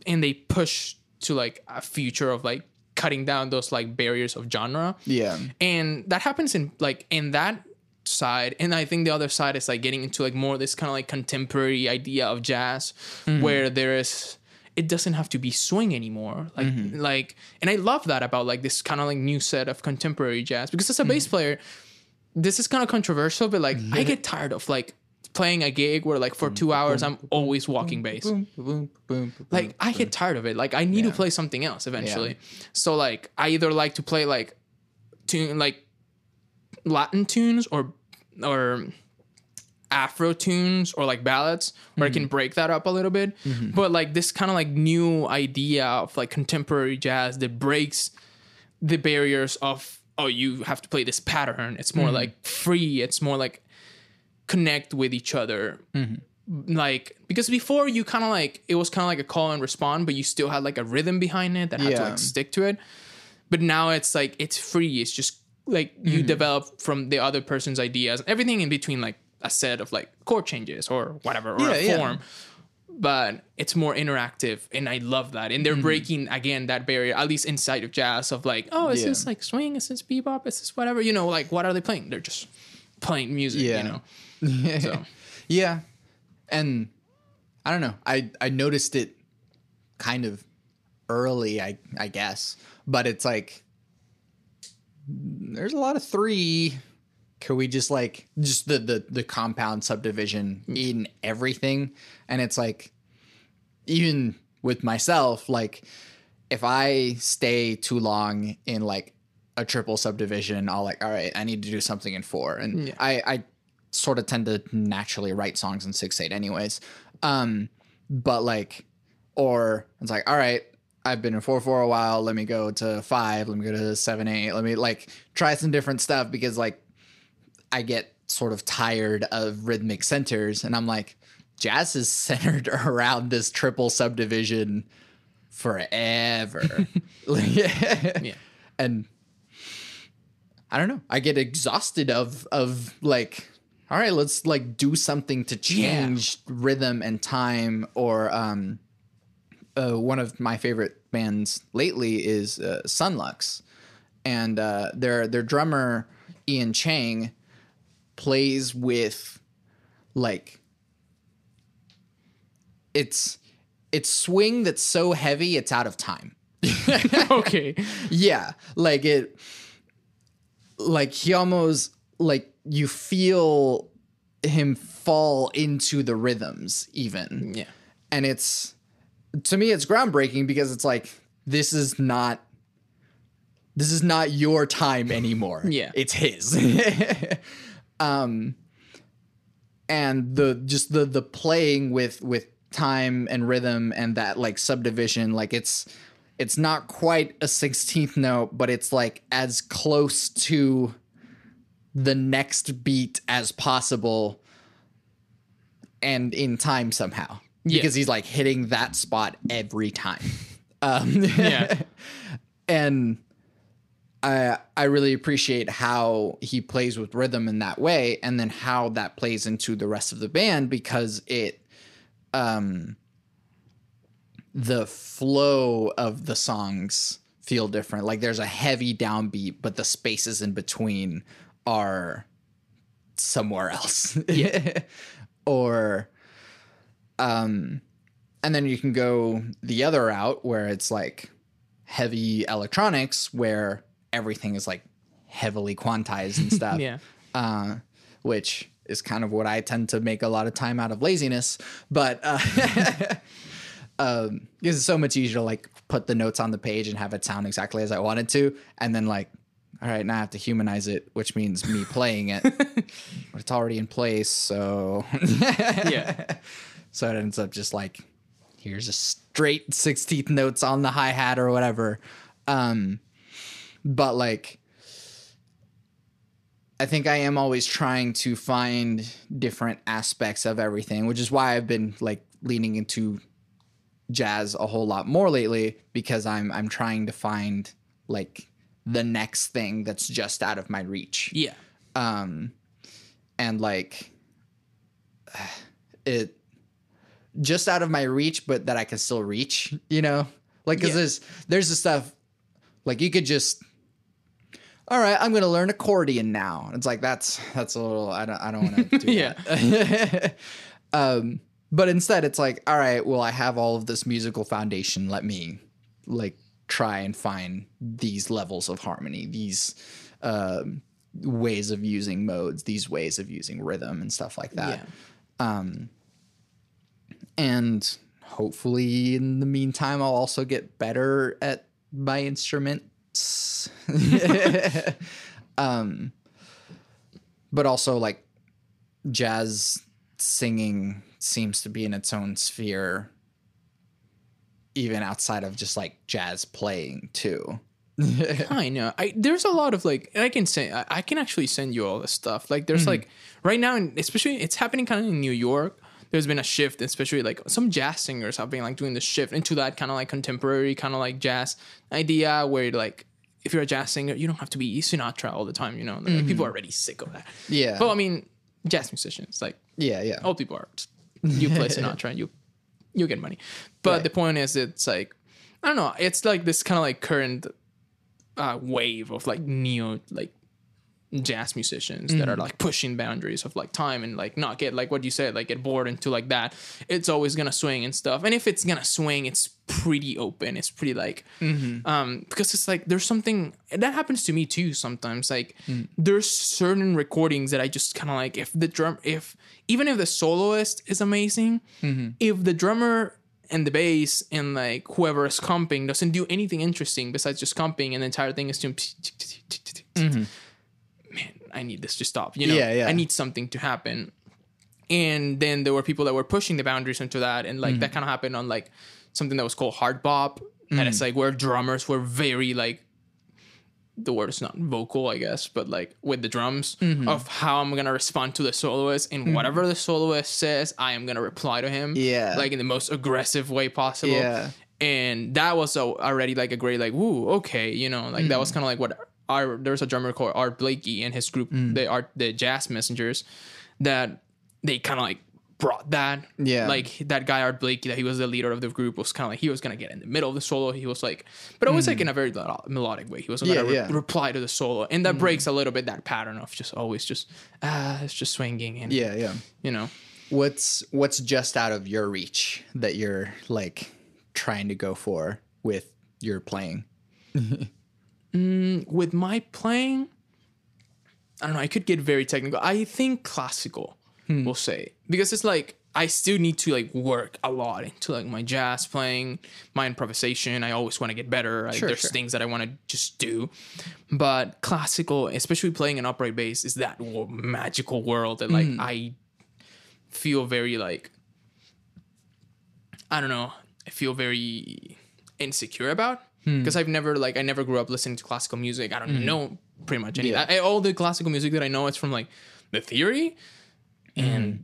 and they push to like a future of like cutting down those like barriers of genre. yeah. And that happens in like in that side and i think the other side is like getting into like more this kind of like contemporary idea of jazz where there is it doesn't have to be swing anymore. Like like and i love that about like this kind of like new set of contemporary jazz because as a bass player this is kind of controversial but like i get tired of like playing a gig where like for two hours i'm always walking bass. boom boom boom like I get tired of it. Like I need to play something else eventually. So like I either like to play like tune like Latin tunes or or Afro tunes or like ballads where I can break that up a little bit. But like this kind of like new idea of like contemporary jazz that breaks the barriers of oh you have to play this pattern. It's more mm-hmm. like free. It's more like connect with each other. Mm-hmm. Like because before you kind of like it was kind of like a call and respond but you still had like a rhythm behind it that had to like stick to it. But now it's like it's free. It's just like you mm-hmm. develop from the other person's ideas everything in between like a set of like chord changes or whatever or Yeah, a yeah. But it's more interactive and i love that and they're Mm-hmm. breaking again that barrier at least inside of jazz of like oh is Yeah. this like swing is this bebop is this whatever you know like what are they playing they're just playing music Yeah. you know so Yeah. And I don't know. I I noticed it kind of early, I I guess. But it's like there's a lot of three. Could we just like just the the the compound subdivision in everything? And it's like even with myself, like if I stay too long in like a triple subdivision, I'll like, all right, I need to do something in four. And Yeah. I, I sort of tend to naturally write songs in six eight anyways. Um, but like, or it's like, all right, I've been in four for a while. Let me go to five. Let me go to seven eight. Let me like try some different stuff because like I get sort of tired of rhythmic centers, and I'm like, jazz is centered around this triple subdivision forever. yeah. And I don't know. I get exhausted of of like, all right, let's like do something to change rhythm and time. Or um, uh, one of my favorite bands lately is uh, Son Lux, and uh, their their drummer Ian Chang plays with like it's it's swing that's so heavy it's out of time. okay Yeah, like it like he almost like you feel him fall into the rhythms even. yeah And it's to me it's groundbreaking because it's like this is not this is not your time anymore. Yeah. It's his. um and the just the the playing with with time and rhythm and that like subdivision like it's it's not quite a 16th note but it's like as close to the next beat as possible and in time somehow Yeah. because he's like hitting that spot every time um Yeah. and I I really appreciate how he plays with rhythm in that way, and then how that plays into the rest of the band because it, um, the flow of the songs feel different. Like there's a heavy downbeat, but the spaces in between are somewhere else. Yeah, or, um, and then you can go the other route where it's like heavy electronics where everything is like heavily quantized and stuff. Yeah. Uh, which is kind of what I tend to make a lot of time out of laziness. But uh, um, because it's so much easier to like put the notes on the page and have it sound exactly as I want it to, and then like, all right, now I have to humanize it, which means me playing it, but it's already in place. So Yeah. so it ends up just like here's a straight 16th notes on the hi hat or whatever. Um, but like, I think I am always trying to find different aspects of everything, which is why I've been like leaning into jazz a whole lot more lately because I'm I'm trying to find like the next thing that's just out of my reach Yeah. um and like it just out of my reach but that i can still reach you know like because Yeah. there's there's the stuff like you could just all right i'm gonna learn accordion now And it's like that's that's a little i don't i don't want to do Yeah. that um but instead it's like all right well i have all of this musical foundation let me like try and find these levels of harmony these um ways of using modes these ways of using rhythm and stuff like that Yeah. and hopefully in the meantime i'll also get better at my instruments um but also like jazz singing seems to be in its own sphere even outside of just like jazz playing too I know. I there's a lot of like I can send I, I can actually send you all this stuff. Like there's like right now, and especially it's happening kind of in New York. There's been a shift, especially like some jazz singers have been like doing the shift into that kind of like contemporary kind of like jazz idea where like if you're a jazz singer, you don't have to be Sinatra all the time. You know, like, people are already sick of that. yeah But I mean, jazz musicians like yeah yeah old people are you play Sinatra and you you get money. But Right. the point is it's like I don't know, it's like this kind of like current uh, wave of like neo like jazz musicians that are Mm-hmm. like pushing boundaries of like time and like not get like what you said like get bored into like that it's always gonna swing and stuff and if it's gonna swing it's pretty open it's pretty like Mm-hmm. um because it's like there's something that happens to me too sometimes like Mm. there's certain recordings that i just kind of like if the drum if even if the soloist is amazing Mm-hmm. if the drummer and the bass and like whoever is comping doesn't do anything interesting besides just comping and the entire thing is doing man i need this to stop you know Yeah, yeah. i need something to happen and then there were people that were pushing the boundaries into that and like Mm-hmm. that kind of happened on like something that was called hard bop and Mm. it's like where drummers were very like the word is not vocal i guess but like with the drums Mm-hmm. of how i'm gonna respond to the soloist and whatever the soloist says i am gonna reply to him Yeah. like in the most aggressive way possible Yeah. and that was already like a great like woo okay you know like that Mm. was kind of like what our there's a drummer called art blakey and his group Mm. they are the jazz messengers that they kind of like brought that Yeah. like that guy art blakey that he was the leader of the group was kind of like he was gonna get in the middle of the solo he was like but always like in a very melodic way he was gonna Mm. Yeah, re- yeah. Mm. reply to the solo and that breaks a little bit that pattern of just always just ah it's just swinging and yeah yeah you know what's what's just out of your reach that you're like trying to go for with your playing Mm, with my playing, I don't know. I could get very technical. I think classical, hmm. we'll say, because it's like I still need to like work a lot into like my jazz playing, my improvisation. I always want to get better. Sure, There's sure. things that I want to just do, but classical, especially playing an upright bass, is that magical world that like hmm. I feel very like I don't know. I feel very insecure about Hmm. because I've never like I never grew up listening to classical music. I don't even hmm. know pretty much any. Yeah. I, all the classical music that I know is from like the theory and. Hmm.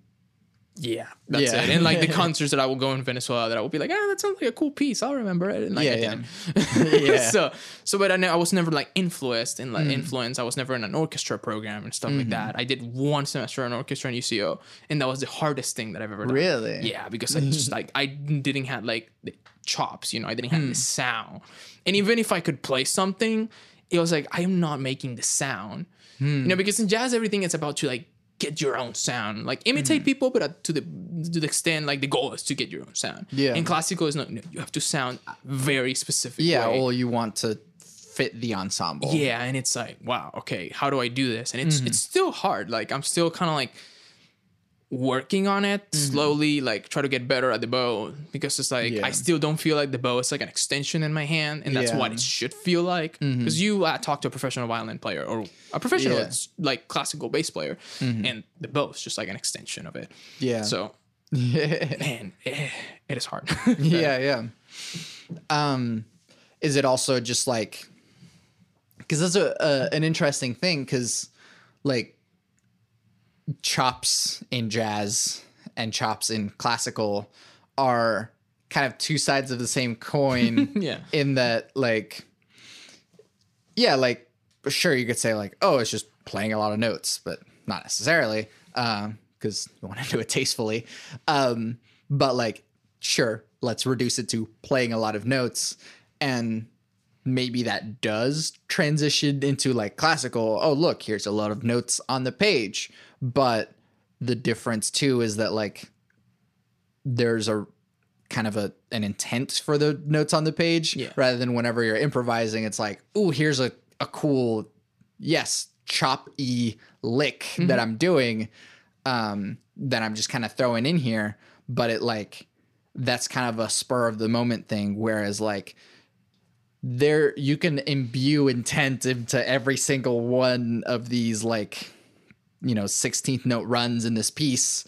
Yeah, that's Yeah. it. And like the concerts that I will go in Venezuela, that I will be like, ah, that sounds like a cool piece. I'll remember it. And like, Yeah, I yeah. Yeah. so, so, but I, ne- I was never like influenced in like mm. influence. I was never in an orchestra program and stuff like mm-hmm. that. I did one semester in orchestra in UCO, and that was the hardest thing that I've ever done. Really? Yeah, because I just like I didn't have like the chops, you know, I didn't have the mm. sound. And even if I could play something, it was like I am not making the sound. You mm. know, because in jazz everything is about to like get your own sound, like imitate people, but uh, to the to the extent like the goal is to get your own sound. Yeah. And classical is not. no, You have to sound very specific. Yeah, way. well, you want to fit the ensemble. Yeah, and it's like, wow, okay, how do I do this? And it's it's still hard. Like I'm still kind of like working on it slowly, like try to get better at the bow because it's like Yeah. I still don't feel like the bow is like an extension in my hand, and that's Yeah. what it should feel like. Because you uh, talk to a professional violin player or a professional Yeah. like classical bass player, and the bow is just like an extension of it. Yeah. So man, eh, it is hard. yeah. Yeah. Um, is it also just like because that's a, a an interesting thing because like chops in jazz and chops in classical are kind of two sides of the same coin. Yeah. In that, like, yeah, like sure you could say like, oh, it's just playing a lot of notes, but not necessarily, because you want to do it tastefully. Um, but like, sure, let's reduce it to playing a lot of notes, and maybe that does transition into like classical. Oh, look, here's a lot of notes on the page, but the difference too is that like there's a kind of a an intent for the notes on the page Yeah. rather than whenever you're improvising it's like oh here's a, a cool yes chop e lick that i'm doing um that i'm just kind of throwing in here but it like that's kind of a spur of the moment thing whereas like there you can imbue intent into every single one of these like you know 16th note runs in this piece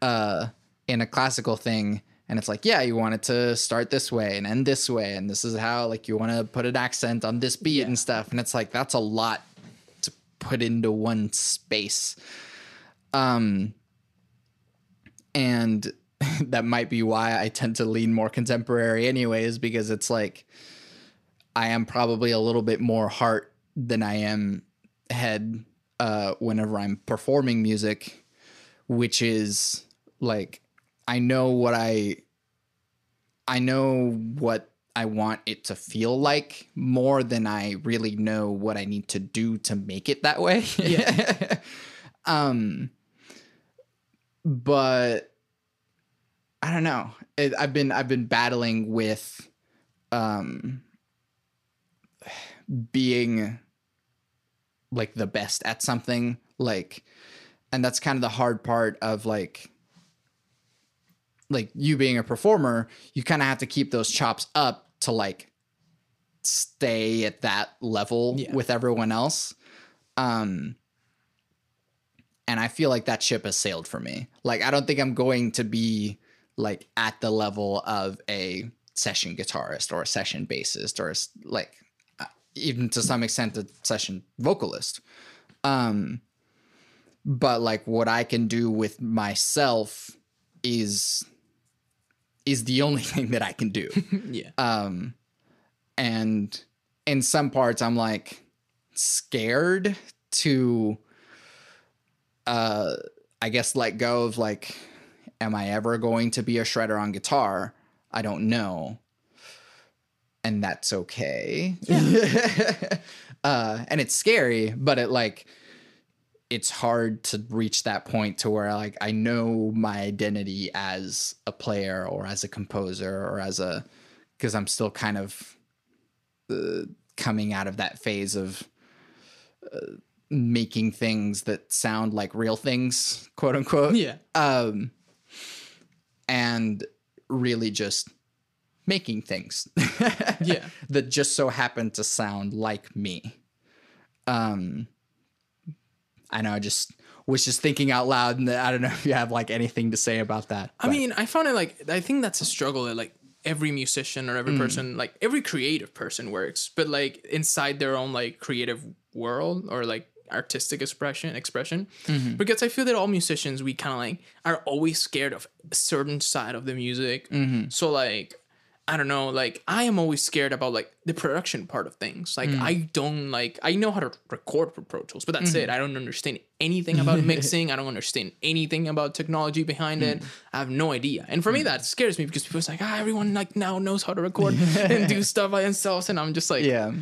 uh in a classical thing and it's like yeah you want it to start this way and end this way and this is how like you want to put an accent on this beat and stuff and it's like that's a lot to put into one space. Um and that might be why I tend to lean more contemporary anyways because it's like I am probably a little bit more heart than I am head uh, whenever I'm performing music, which is like I know what I I know what I want it to feel like more than I really know what I need to do to make it that way. Yeah. um but I don't know. It, I've been I've been battling with um being like the best at something like and that's kind of the hard part of like like you being a performer you kind of have to keep those chops up to like stay at that level Yeah. with everyone else um and i feel like that ship has sailed for me like i don't think i'm going to be like at the level of a session guitarist or a session bassist or a like even to some extent a session vocalist. Um but like what i can do with myself is is the only thing that i can do. Yeah. um and in some parts i'm like scared to uh i guess let go of like am i ever going to be a shredder on guitar? I don't know and that's okay uh and it's scary but it like it's hard to reach that point to where like I know my identity as a player or as a composer or as a because I'm still kind of uh, coming out of that phase of uh, making things that sound like real things, quote unquote. Yeah. Um, and really just making things. Yeah. that just so happen to sound like me. Um, I know I just was just thinking out loud, and I don't know if you have like anything to say about that. I mean, I found it like I think that's a struggle that like every musician or every Mm. person, like every creative person works, but like inside their own like creative world or like artistic expression expression Mm-hmm. because i feel that all musicians we kind of like are always scared of a certain side of the music Mm-hmm. so like i don't know like i am always scared about like the production part of things like Mm. i don't like i know how to record for pro tools but that's Mm-hmm. it i don't understand anything about mixing i don't understand anything about technology behind it Mm. i have no idea and for me that scares me because people are like ah everyone like now knows how to record and do stuff by themselves and i'm just like yeah,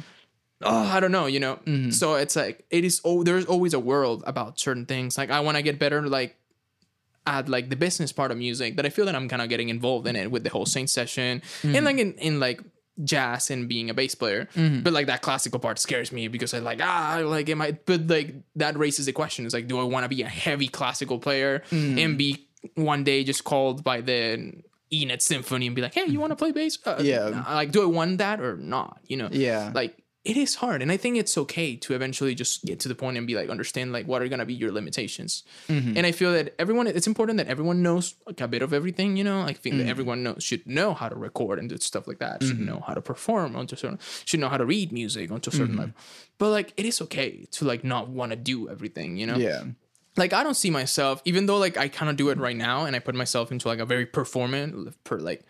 oh, I don't know, you know. Mm-hmm. So it's like it is. Oh, there's always a world about certain things. Like I want to get better, like at like the business part of music. That I feel that I'm kind of getting involved in it with the whole Saint session Mm-hmm. and like in, in like jazz and being a bass player. But like that classical part scares me because I like ah like am I? But like that raises the question: is like, do I want to be a heavy classical player Mm-hmm. and be one day just called by the Enid Symphony and be like, hey, you want to play bass? Uh, Yeah. Like, do I want that or not? You know? Yeah. Like it is hard, and I think it's okay to eventually just get to the point and be like, understand like what are gonna be your limitations. Mm-hmm. And I feel that everyone, it's important that everyone knows like a bit of everything. You know, I think Mm. that everyone knows should know how to record and do stuff like that. Should Mm-hmm. know how to perform onto certain. Should know how to read music onto a Mm-hmm. certain level. But like, it is okay to like not want to do everything. You know yeah, like I don't see myself, even though like I kind of do it right now, and I put myself into like a very performant, per like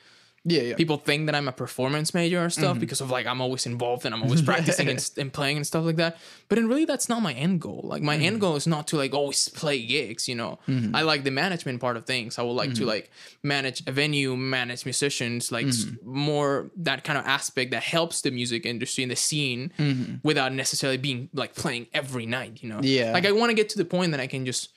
yeah, yeah. people think that I'm a performance major or Mm-hmm. stuff because of like I'm always involved and I'm always practicing and, and playing and stuff like that. But in really, that's not my end goal. Like my Mm-hmm. end goal is not to like always play gigs. You know, I like the management part of things. I would like Mm-hmm. to like manage a venue, manage musicians, like Mm-hmm. more that kind of aspect that helps the music industry and the scene without necessarily being like playing every night. You know, Mm-hmm. Yeah. Like I want to get to the point that I can just.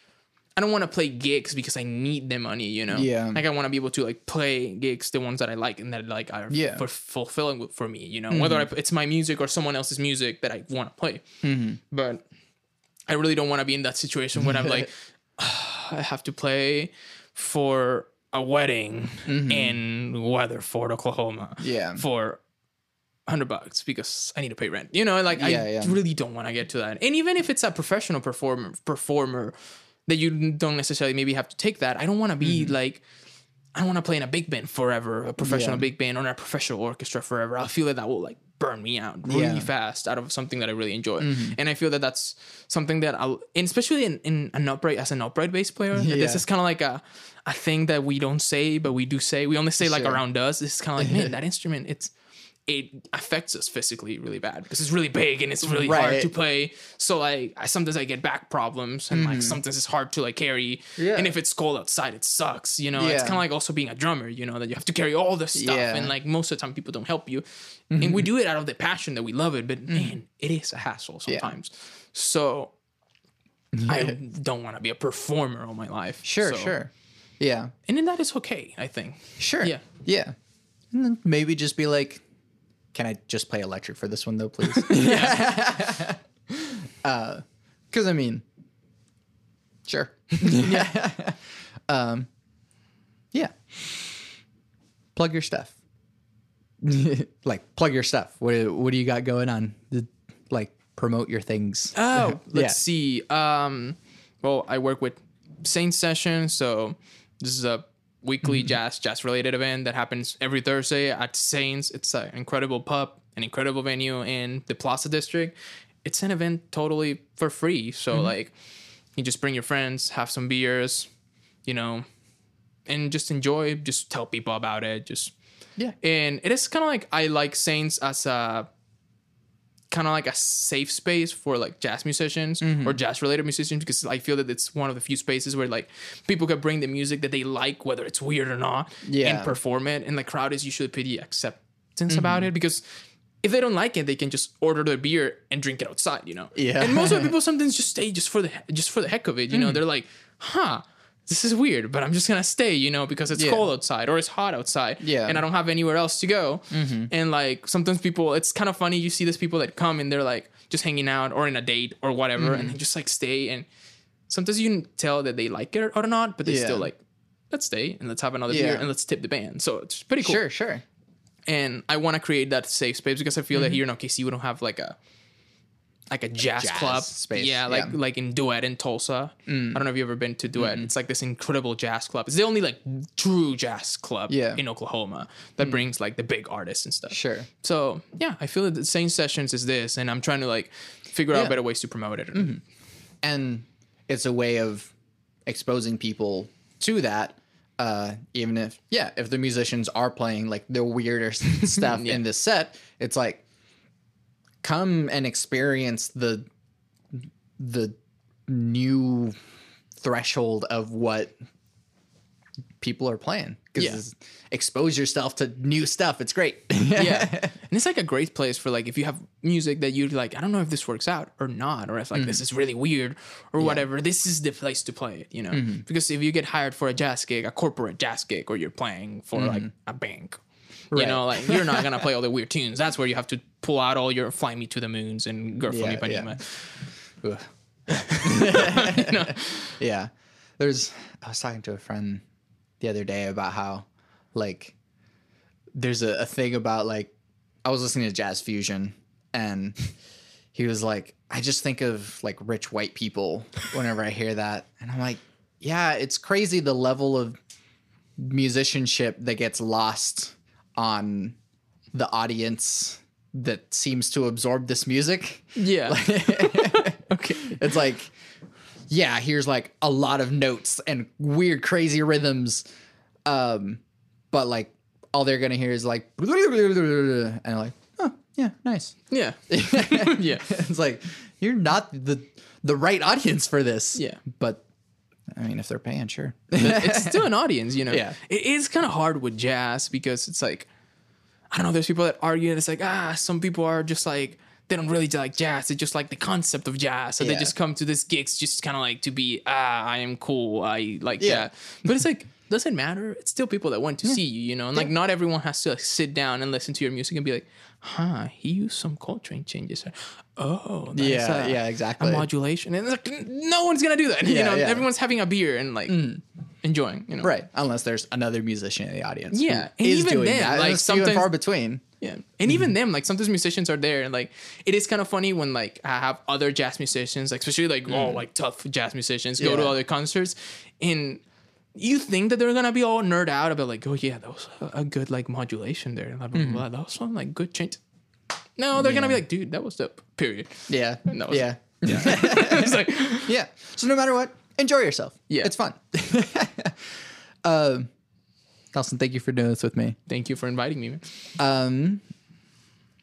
I don't want to play gigs because I need the money, you know. Yeah. Like I want to be able to like play gigs, the ones that I like and that like are Yeah. for fulfilling for me, you know. Whether mm-hmm. I, it's my music or someone else's music that I want to play, mm-hmm. but I really don't want to be in that situation when I'm like, ah, I have to play for a wedding mm-hmm. in Weatherford, Oklahoma, Yeah. for hundred bucks because I need to pay rent. You know, like Yeah, I yeah. really don't want to get to that. And even if it's a professional performer performer that you don't necessarily maybe have to take that, I don't want to be like I don't want to play in a big band forever, a professional Mm-hmm. Yeah. big band or a professional orchestra forever. I feel that that will like burn me out really Yeah. Mm-hmm. fast out of something that I really enjoy. And I feel that that's something that I'll, and especially in, in an upright, as an upright bass player, Yeah. this is kind of like a, a thing that we don't say, but we do say. We only say like around us. It's kind of like, man, that instrument, it's, it affects us physically really bad because it's really big and it's really hard to play. So like I sometimes I get back problems and like sometimes it's hard to like carry. Mm-hmm. Yeah. And if it's cold outside, it sucks. You know, it's kind of like also being a drummer. You know that you have to carry all the stuff Yeah. Mm-hmm. and like most of the time people don't help you. And we do it out of the passion that we love it, but man, it is a hassle sometimes. So I don't want to be a performer all my life. Sure, So- sure. Yeah, And then that is okay, I think. sure. Yeah. yeah. And then maybe just be like, "Can I just play electric for this one though, please?" Because I mean, sure. yeah. um, yeah. Plug your stuff. like plug your stuff. What do- what do you got going on? Like promote your things. Oh, let's Yeah. see. Um, well, I work with Saint Session, so this is a weekly Mm-hmm. jazz jazz related event that happens every Thursday at Saints. It's an incredible pub, an incredible venue in the Plaza District. It's an event totally for free, so Mm-hmm. like you just bring your friends, have some beers, you know, and just enjoy. Just tell people about it. Just Yeah. and it is kind of like I like Saints as a kind of like a safe space for like jazz musicians Mm-hmm. or jazz related musicians because I feel that it's one of the few spaces where like people can bring the music that they like, whether it's weird or not, Yeah. Mm-hmm. and perform it. And the crowd is usually pretty acceptance about it because if they don't like it, they can just order their beer and drink it outside, you know. Yeah. And most of the people sometimes just stay just for the just for the heck of it, you know. They're like, huh. This is weird, but I'm just gonna stay, you know, because it's Yeah. cold outside or it's hot outside, Yeah. Mm-hmm. and I don't have anywhere else to go. And like sometimes people, it's kind of funny. You see these people that come and they're like just hanging out or in a date or whatever, and Mm-hmm. they just like stay. And sometimes you can tell that they like it or not, but they Yeah. still like, let's stay and let's have another Yeah. beer and let's tip the band. So it's pretty cool Sure, sure. and I want to create that safe space because I feel that here in OKC we don't have like a like a jazz, Jazz club space, Yeah, like yeah. Mm. like in Duet in Tulsa. I don't know if you've ever been to Duet. It's like this incredible jazz club. It's the only like true jazz club Yeah. Mm. in Oklahoma that brings like the big artists and stuff. Sure. So yeah, I feel that the Saint Sessions is this, and I'm trying to like figure out Yeah. Mm-hmm. better ways to promote it. and it's a way of exposing people to that uh even if yeah if the musicians are playing like the weirder stuff in this set it's like come and experience the the new threshold of what people are playing. Because Yeah. expose yourself to new stuff. It's great. Yeah. And it's like a great place for like if you have music that you're like i don't know if this works out or not or if like Mm-hmm. this is really weird or whatever. This is the place to play it you know? Mm-hmm. because if you get hired for a jazz gig a corporate jazz gig or you're playing for like a bank you know like you're not gonna play all the weird tunes that's where you have to pull out all your fly me to the moons and girl from Yeah, ipanema Ugh. Yeah. There's I was talking to a friend the other day about how like there's a, a thing about like I was listening to jazz fusion and he was like, I just think of like rich white people whenever I hear that. And I'm like, yeah, it's crazy the level of musicianship that gets lost on the audience that seems to absorb this music. yeah okay It's like, yeah, here's like a lot of notes and weird, crazy rhythms. Um, but like all they're gonna hear is like, and like, oh yeah, nice. yeah yeah it's like you're not the the right audience for this. Yeah. but I mean, if they're paying, sure. it's still an audience, you know. Yeah. It is kind of hard with jazz because it's like I don't know, there's people that argue and it's like, ah, some people are just like they don't really like jazz. They just like the concept of jazz. So they just come to this gigs just kind of like to be, ah, I am cool. I like Yeah. that. But it's like doesn't matter. It's still people that want to see you, you know. And like not everyone has to like, sit down and listen to your music and be like, huh, he used some Coltrane changes. Oh, that's Yeah, uh, a- yeah, A exactly. modulation. And like no one's gonna do that. you Yeah, know, yeah. everyone's having a beer and like mm. enjoying, you know. right, unless there's another musician in the audience. Yeah, and is even doing then, that. like, it's few and sometimes- far between. Yeah. And even mm-hmm. them, like sometimes musicians are there and like it is kind of funny when like I have other jazz musicians, like especially like mm. oh like tough jazz musicians go to other concerts and you think that they're gonna be all nerd out about like, oh yeah, that was a, a good like modulation there. Blah, blah, blah, That was some like good change. No, they're gonna be like, dude, that was the period. Yeah, That was- yeah, it's like yeah. So no matter what, enjoy yourself. Yeah. it's fun. um, Nelson, thank you for doing this with me. thank you for inviting me, man. Um,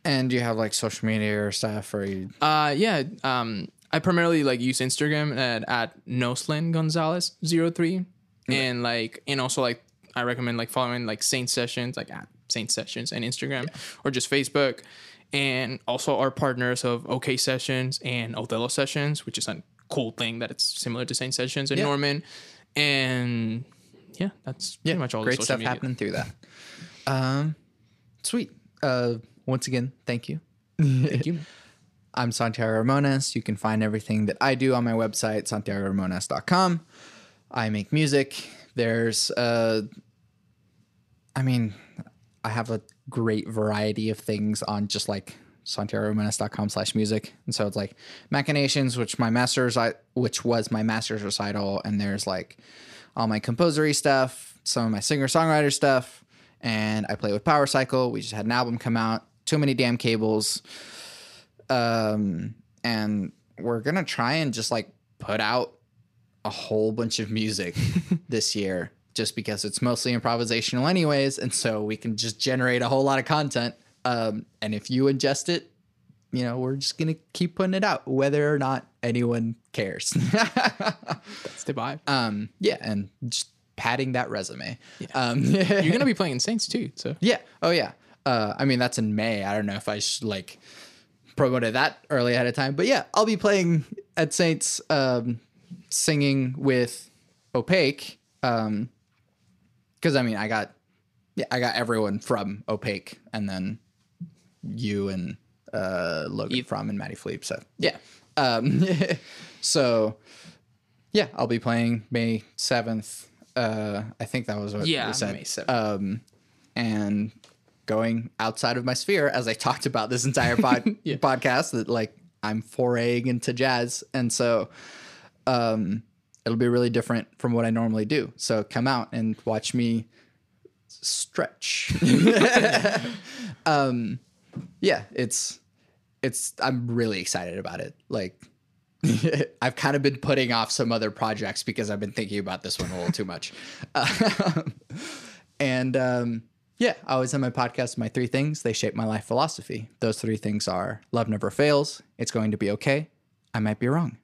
and do you have like social media or stuff, or you? Uh, yeah. Um, I primarily like use Instagram at at Noslin Gonzalez 03 and like and also like I recommend like following like Saint Sessions like at Saint Sessions and Instagram or just Facebook, and also our partners of OK Sessions and Othello Sessions, which is a cool thing that it's similar to Saint Sessions in Yeah. Norman, and yeah, that's pretty much all great stuff media. happening through that. Um, sweet. Uh, once again, thank you. Thank you. I'm Santiago Ramones. You can find everything that I do on my website, santiagoramones.com. I make music. There's, uh, I mean, I have a great variety of things on just like santiagoramones.com slash music. And so it's like Machinations, which my master's, I, which was my master's recital. And there's like all my composery stuff, some of my singer songwriter stuff. And I play with Power Cycle. We just had an album come out. Too many damn cables um and we're gonna try and just like put out a whole bunch of music this year just because it's mostly improvisational anyways and so we can just generate a whole lot of content um and if you ingest it you know we're just gonna keep putting it out whether or not anyone cares That's the vibe. um yeah and just padding that resume um You're gonna be playing Saints too, so Yeah. Oh yeah. Uh, I mean that's in May. I don't know if I should like promoted that early ahead of time, but yeah, I'll be playing at Saints, um, singing with Opaque. Um, because I mean I got yeah I got everyone from Opaque, and then you and uh Logan from and Maddie Fleep. So yeah. Um, so yeah, I'll be playing May seventh. Uh, I think that was what Yeah, we said. May 7th. Um, and going outside of my sphere, as I talked about this entire pod- podcast, that like I'm foraying into jazz, and so um, it'll be really different from what I normally do. So come out and watch me stretch. um, yeah, it's it's. I'm really excited about it. Like. I've kind of been putting off some other projects because I've been thinking about this one a little too much. and um, yeah, I always have my podcast, My Three Things. They shape my life philosophy. Those three things are love never fails, it's going to be okay, I might be wrong.